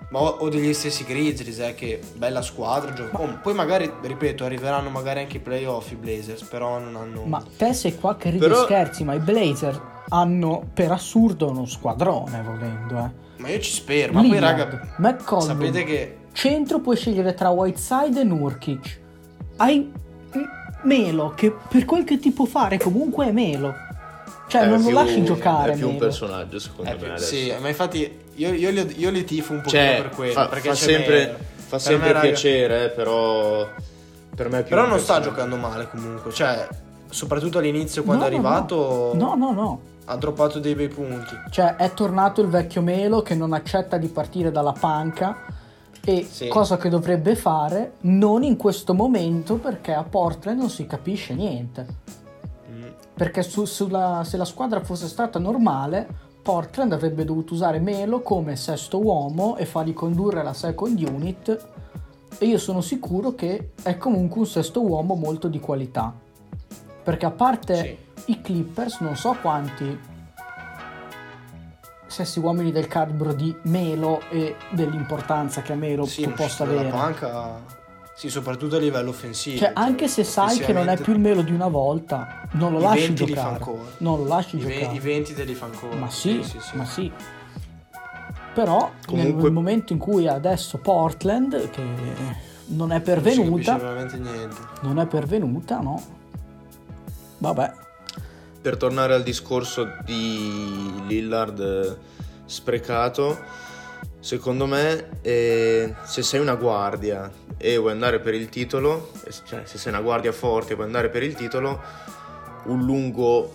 ma o, o degli stessi Grizzlies, eh, che bella squadra. gioca- oh, poi magari, ripeto, arriveranno magari anche i playoff i Blazers, però non hanno... Ma te sei qua che ridi Però- scherzi, ma i Blazer hanno per assurdo uno squadrone volendo, eh. Ma io ci spero, ma poi Lillard, raga, McCollum, sapete che... centro puoi scegliere tra Whiteside e Nurkic. Hai Melo che per quel che ti può fare comunque è Melo. Cioè È non lo più- lasci giocare È più un Melo. personaggio, secondo Eh, me. più- adesso. sì, ma infatti io, io, li, io li tifo un pochino Cioè, per quello. fa, perché fa sempre, fa Per sempre raga- piacere, eh, però per me è più Però non sta giocando male comunque. Cioè, soprattutto all'inizio quando No, è no, no. arrivato, No, no, no. ha droppato dei bei punti. Cioè è tornato il vecchio Melo che non accetta di partire dalla panca e Sì. cosa che dovrebbe fare non in questo momento perché a Portland non si capisce niente. Mm. Perché su- sulla- se la squadra fosse stata normale, Portland avrebbe dovuto usare Melo come sesto uomo e fargli condurre la second unit e io sono sicuro che è comunque un sesto uomo molto di qualità. Perché a parte i Clippers non so quanti sessi uomini del calibro di Melo e dell'importanza che Melo Sì, possa avere. panca, sì, soprattutto a livello offensivo. Cioè, anche se sai che non è più il Melo di una volta, non lo I lasci 20 li fa giocare. ancora. Non lo lasci I, ve- giocare. i 20 te li fa ancora. Ma sì, sì, sì. ma sì. Però Comunque- nel momento in cui adesso Portland, che non è Non pervenuta, veramente niente. non è pervenuta, no? Vabbè, Per tornare al discorso di Lillard eh, sprecato, secondo me eh, se sei una guardia e vuoi andare per il titolo, eh, cioè se sei una guardia forte e vuoi andare per il titolo, un lungo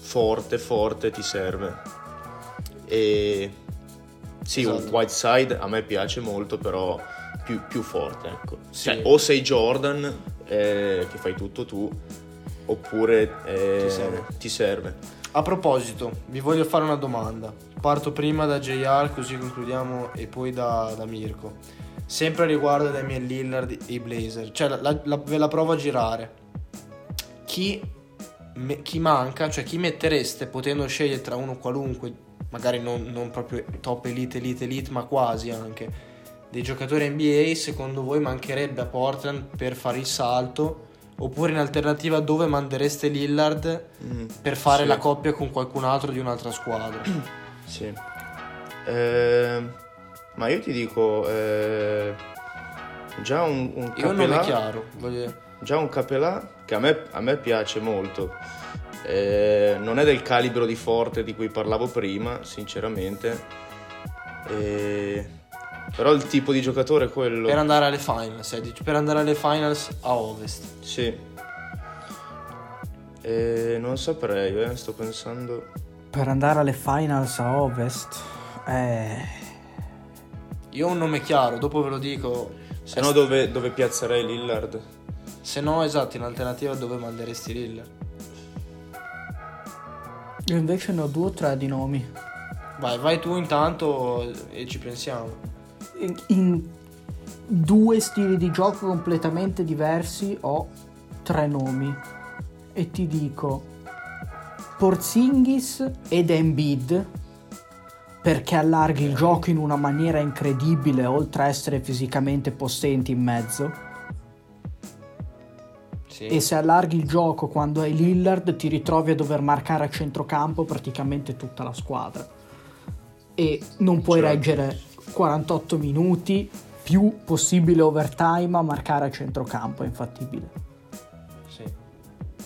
forte, forte ti serve. E sì, un Esatto. Whiteside a me piace molto, però più, più forte, ecco. Sì. Cioè, o sei Jordan, eh, che fai tutto tu, oppure eh, Ti serve. ti serve. A proposito, vi voglio fare una domanda. Parto prima da JR così concludiamo e poi da, da Mirko. Sempre riguardo a Damian Lillard e i Blazer. Cioè, la- la- ve la provo a girare. Chi, me- chi manca, cioè chi mettereste potendo scegliere tra uno qualunque, magari non, non proprio top elite, elite, elite, ma quasi anche, dei giocatori NBA, secondo voi mancherebbe a Portland per fare il salto? Oppure in alternativa dove mandereste Lillard Mm, per fare sì, la coppia con qualcun altro di un'altra squadra. *clears throat* Sì. Eh, ma io ti dico, eh, già un, un Io non è Capelà- chiaro. voglio- Già un Capelà che a me, a me piace molto. Eh, non è del calibro di forte di cui parlavo prima, sinceramente. Eh, però il tipo di giocatore è quello. Per andare alle finals, eh, per andare alle finals a ovest. Sì. Eh, non saprei, eh, sto pensando. per andare alle finals a Ovest, eh, Io ho un nome chiaro, dopo ve lo dico. Se no, dove, dove piazzerei Lillard? Se no, esatto, in alternativa dove manderesti Lillard? io invece ne ho due o tre di nomi. Vai, vai tu intanto e ci pensiamo. In, due stili di gioco completamente diversi ho tre nomi. E ti dico Porzingis ed Embiid perché allarghi il gioco in una maniera incredibile oltre a essere fisicamente possenti in mezzo. Sì. E se allarghi il gioco quando hai Lillard ti ritrovi a dover marcare a centrocampo praticamente tutta la squadra. E non puoi Certo. reggere 48 minuti più possibile overtime a marcare a centrocampo, è infattibile. sì.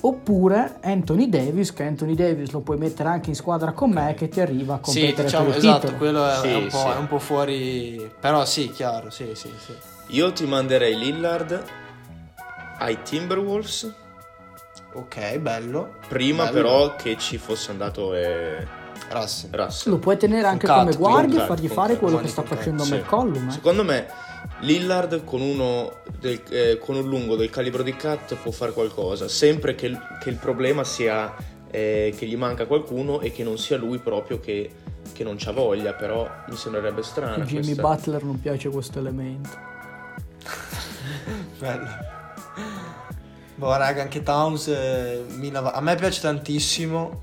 Oppure Anthony Davis, che Anthony Davis lo puoi mettere anche in squadra con me che ti arriva a Sì, competere diciamo, per il esatto, titolo. quello è, Sì, è un po', sì. è un po' fuori. Però sì, chiaro, sì, sì, sì. Io ti manderei Lillard ai Timberwolves. Ok, bello. Prima Bello. però che ci fosse andato eh, Russell. Russell. Lo puoi tenere anche cut, come guardia e cut, fargli fare cut, quello che sta cut, facendo sì. McCollum. eh. Secondo me Lillard con uno del- eh, con un lungo del calibro di Cat può fare qualcosa, sempre che, il- che il problema sia eh, che gli manca qualcuno e che non sia lui proprio che, che non c'ha voglia, però mi sembrerebbe strana Jimmy questa. Butler non piace questo elemento. *laughs* Bello. Boh, raga, anche Towns eh, mi lava- a me piace tantissimo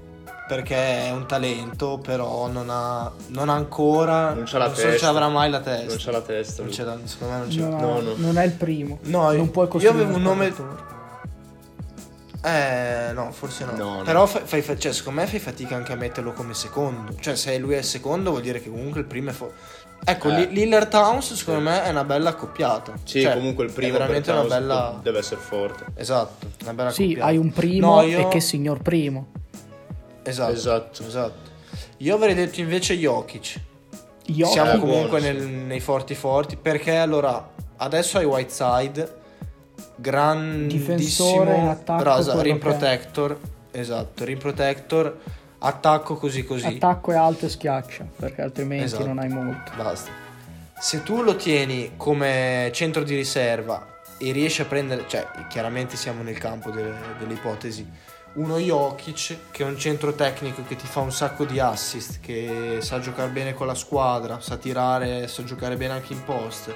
perché è un talento, però non ha, non ha ancora. Non c'ha la so se testa. avrà mai la testa. Non c'ha la testa. Non c'è la- secondo me non c'è. No, no, no. non è il primo. No, non puoi io costruire avevo un nome. Eh, no, forse no. No, no. Però fai, fai fa- cioè, secondo me fai fatica anche a metterlo come secondo. Cioè, se lui è il secondo, vuol dire che comunque il primo è forte. Ecco, Eh. Li- Lillard Towns, secondo me, è una bella accoppiata. Sì, Cioè, comunque il primo è veramente per una bella. deve essere forte. Esatto, una bella Sì, accoppiata. hai un primo No, io- e che signor primo. Esatto, Esatto. esatto. Io avrei detto invece Jokic. Io Siamo Eh, comunque buono, nel- nei forti forti perché allora adesso hai Whiteside grandissimo Difensore in attacco, brasa, rim che protector esatto rim protector attacco così così attacco è alto e schiaccia, perché altrimenti Esatto. non hai molto. basta se tu lo tieni come centro di riserva e riesci a prendere cioè chiaramente siamo nel campo delle, delle ipotesi uno Jokic che è un centro tecnico che ti fa un sacco di assist, che sa giocare bene con la squadra, sa tirare, sa giocare bene anche in post.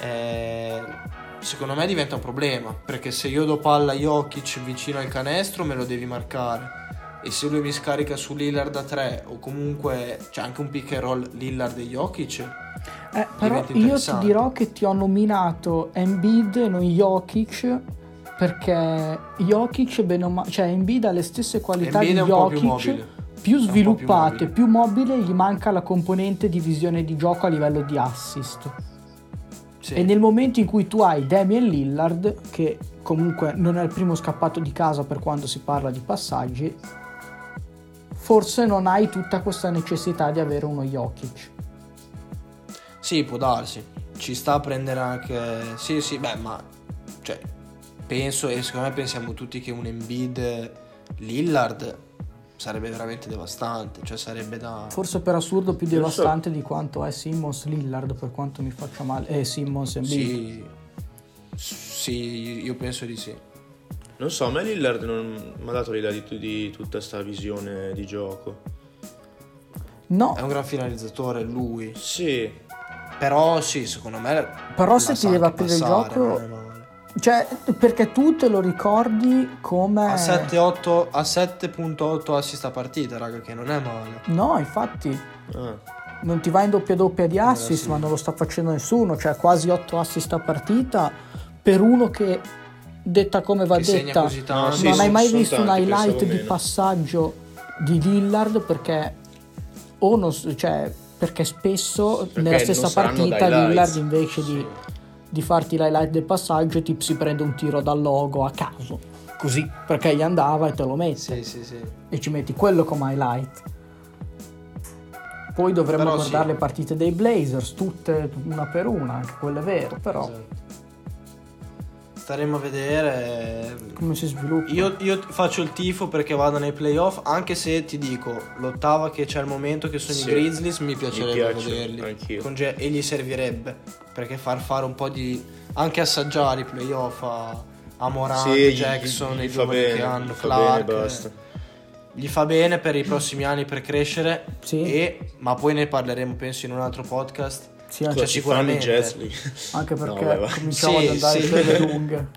Eh, secondo me diventa un problema, perché se io do palla a Jokic vicino al canestro me lo devi marcare. E se lui mi scarica su Lillard da 3 o comunque c'è anche un pick and roll Lillard e Jokic, Eh, però io ti dirò che ti ho nominato Embiid e non Jokic perché Jokic bene o ma- cioè Embiid ha le stesse qualità Embiid di più Jokic più più sviluppate, mobile. più mobile, gli manca la componente di visione di gioco a livello di assist. sì. E nel momento in cui tu hai Damian Lillard, che comunque non è il primo scappato di casa per quando si parla di passaggi, forse non hai tutta questa necessità di avere uno Jokic. Sì, può darsi. Ci sta a prendere anche. Sì, sì, beh, ma. Cioè, penso e secondo me pensiamo tutti che un Embiid Lillard sarebbe veramente devastante. Cioè, sarebbe da. Forse per assurdo più Non so. devastante di quanto è Simmons Lillard, per quanto mi faccia male. Eh, Simmons Embiid. Sì. Sì, io penso di sì. Non so, a me Lillard non mi ha dato l'idea di, di tutta sta visione di gioco. No, È un gran finalizzatore lui. Sì, Però sì, secondo me. Però se ti deve aprire il gioco- è male. Cioè, perché tu te lo ricordi come... A 7,8 a 7.8 assist a partita, raga, che non è male. No, infatti, ah, non ti va in doppia doppia di assist, sì. ma non lo sta facendo nessuno, cioè quasi 8 assist a partita per uno che, detta come va Che detta. No, sì, non sono- hai mai sono visto un highlight di meno. passaggio di Lillard perché o non cioè perché spesso Perché nella stessa partita. Lillard invece di, Sì. di farti l'highlight del passaggio ti si prende un tiro dal logo a caso così perché gli andava e te lo mette Sì, sì, sì. e ci metti quello come highlight poi dovremmo Però guardare sì. le partite dei Blazers tutte una per una anche quelle vere però Esatto. Staremo a vedere. come si sviluppa Io, io faccio il tifo perché vado nei playoff, anche se ti dico, l'ottava che c'è al momento che sono Sì. i Grizzlies, mi piacerebbe piace, vederli. anch'io. Con Ge- e gli servirebbe, perché far fare un po' di... anche assaggiare i playoff a, a Morant, Sì, gli- Jackson, gli i fa giovani bene, che hanno, gli fa Clark. bene, basta. Gli fa bene per i prossimi anni per crescere, Sì. e, ma poi ne parleremo penso in un altro podcast. Sì, Cosa anche, ci fanno i sicuramente. Lì? anche No, perché va. cominciamo Sì, ad andare sì. per le lunghe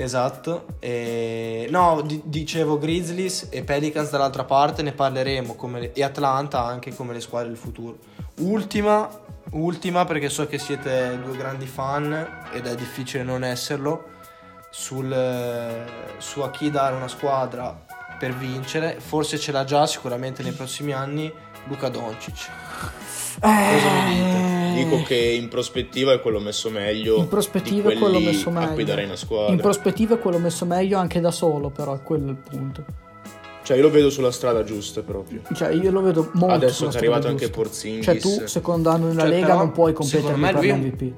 Esatto, e... no, di- dicevo Grizzlies e Pelicans dall'altra parte ne parleremo come le- e Atlanta anche come le squadre del futuro. Ultima, ultima perché so che siete due grandi fan ed è difficile non esserlo, sul, su a chi dare una squadra per vincere, forse ce l'ha già sicuramente nei prossimi anni Luca Doncic. Cosa mi dite? Dico che in prospettiva è quello messo meglio. Eh. in prospettiva di è quello messo meglio A cui darei una squadra. in prospettiva è quello messo meglio anche da solo però è quello il punto Cioè, io lo vedo sulla strada giusta proprio. cioè io lo vedo molto Adesso sulla che è arrivato strada anche giusta. Porzingis. cioè tu secondo anno nella Cioè, Lega però, non puoi competere per l'MVP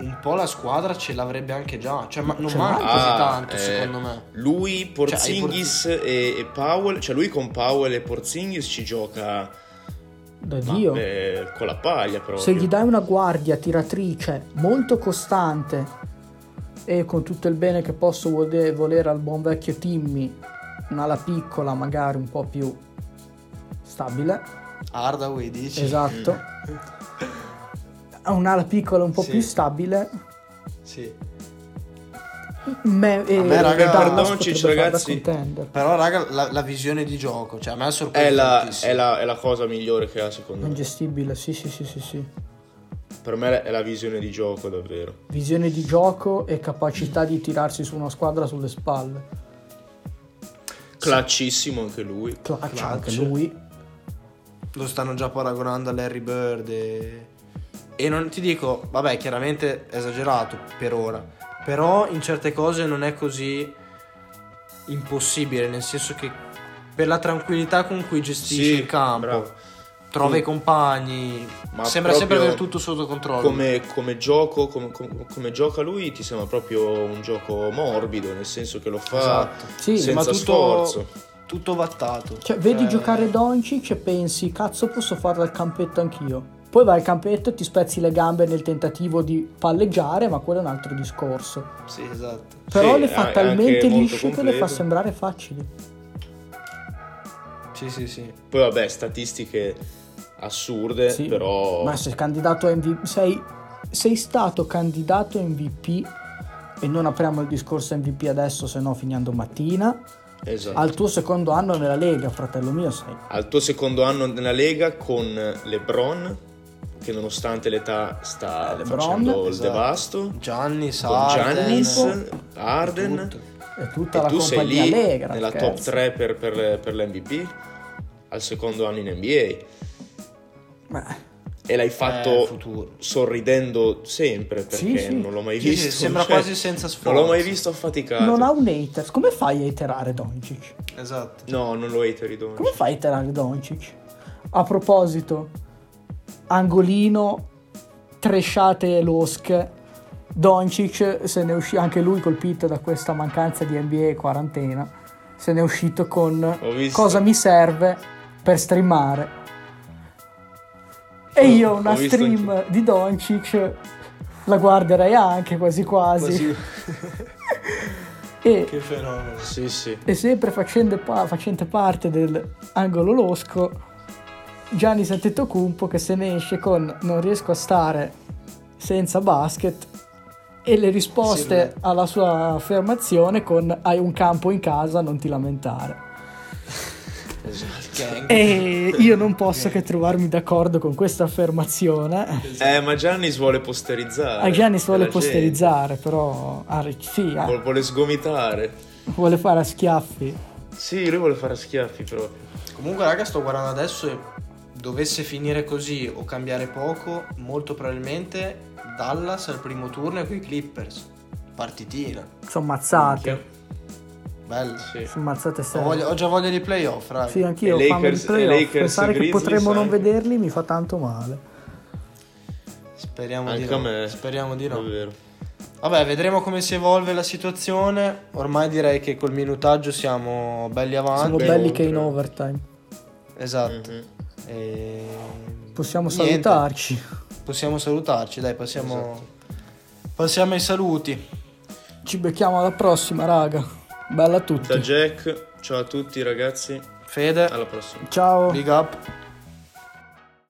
Un po' la squadra ce l'avrebbe anche già, cioè ma non manca l'ha. così Ah, tanto eh, secondo me. Lui, Porzingis e, e Powell, cioè lui con Powell e Porzingis ci gioca da ma, Dio eh, con la paglia proprio. se gli dai una guardia tiratrice molto costante e con tutto il bene che posso vole- volere al buon vecchio Timmy un'ala piccola magari un po' più stabile Hardaway dici? esatto un'ala piccola un po' Sì. più stabile Sì. Me, e A me, raga, da ragazzi. Però raga la, la visione di gioco, cioè a me ha sorpreso È la, è, la, è la cosa migliore che ha secondo me. ingestibile sì sì sì sì sì Per me è la visione di gioco davvero. visione di gioco e capacità di tirarsi su una squadra sulle spalle Claccissimo anche lui. clutch, Clutch. anche lui Lo stanno già paragonando a Larry Bird e... e non ti dico, vabbè, chiaramente esagerato per ora, però in certe cose non è così impossibile, nel senso che per la tranquillità con cui gestisce Sì, il campo, bravo. trova i compagni, Ma sembra sempre proprio aver tutto sotto controllo. Come, come gioco, come, come- come gioca lui, ti sembra proprio un gioco morbido, nel senso che lo fa Esatto. Sì, senza tutto, sforzo. tutto vattato. Cioè, vedi giocare Doncic e pensi, cazzo, posso farla al campetto anch'io. Poi vai al campetto e ti spezzi le gambe nel tentativo di palleggiare, ma quello è un altro discorso. Sì, esatto. Però Sì, le fa talmente lisce che le fa sembrare facili. Sì, sì, sì. Poi vabbè, statistiche assurde, Sì. però... Ma sei candidato a MVP, sei, sei stato candidato MVP e non apriamo il discorso MVP adesso, se no finiamo domattina. Esatto. Al tuo secondo anno nella Lega, fratello mio, sei. Al tuo secondo anno nella Lega con LeBron, che nonostante l'età sta Eh, LeBron, facendo il esatto. devasto, Giannis, con Harden, Giannis, Arden. È tutta e la tu sei compagnia lì allegra. nella scherzo. top 3 per, per, per l'MVP, al secondo anno in NBA, Beh, e l'hai Eh, fatto futuro. sorridendo sempre, perché Sì, sì. non l'ho mai Sì, visto. sì, sembra *laughs* cioè, quasi senza sforzo. Non l'ho mai visto affaticato. non ha un hater. Come fai a iterare Doncic? Esatto. No, non lo hateri Doncic. Come fai a iterare Doncic? A proposito, angolino, tresciate Losk. Doncic se ne uscì anche lui colpito da questa mancanza di NBA e quarantena. Se ne è uscito con cosa mi serve per streamare. E io una stream anch'io. di Doncic la guarderei anche quasi quasi. Così. *laughs* E che fenomeno. Sì, sì. e sempre facendo, pa- facente parte dell'angolo losco, Gianni Antetokounmpo che se ne esce con non riesco a stare senza basket e le risposte Sì, alla sua affermazione con hai un campo in casa, non ti lamentare. Gang. E io non posso che trovarmi d'accordo con questa affermazione. Eh, ma Giannis vuole posterizzare. A Giannis vuole la gente. posterizzare, però ah, sì, ah, Vuole- Vuole sgomitare. vuole fare a schiaffi. Sì, lui vuole fare a schiaffi proprio. Comunque, raga, sto guardando adesso e dovesse finire così o cambiare poco, molto probabilmente Dallas al primo turno con i Clippers. Partitina. Sono mazzate. Bello. Sì. Sono mazzate Ho, serie. voglia- ho già voglia di playoff, raga. Sì, anch'io E ho di Lakers- playoff. e Lakers Pensare che Grizzlies potremmo non vederli mi fa tanto male. Speriamo di Anche a no. me. Speriamo di È no. vero. Vabbè, vedremo come si evolve la situazione. Ormai direi che col minutaggio siamo belli avanti. Siamo belli oltre. che in overtime. Esatto. Mhm. E... Possiamo Niente. salutarci. Possiamo salutarci, dai, passiamo, Esatto. passiamo ai saluti. Ci becchiamo alla prossima, raga. Bella a tutti. Da Jack, ciao a tutti ragazzi, Fede, alla prossima. Ciao. big up.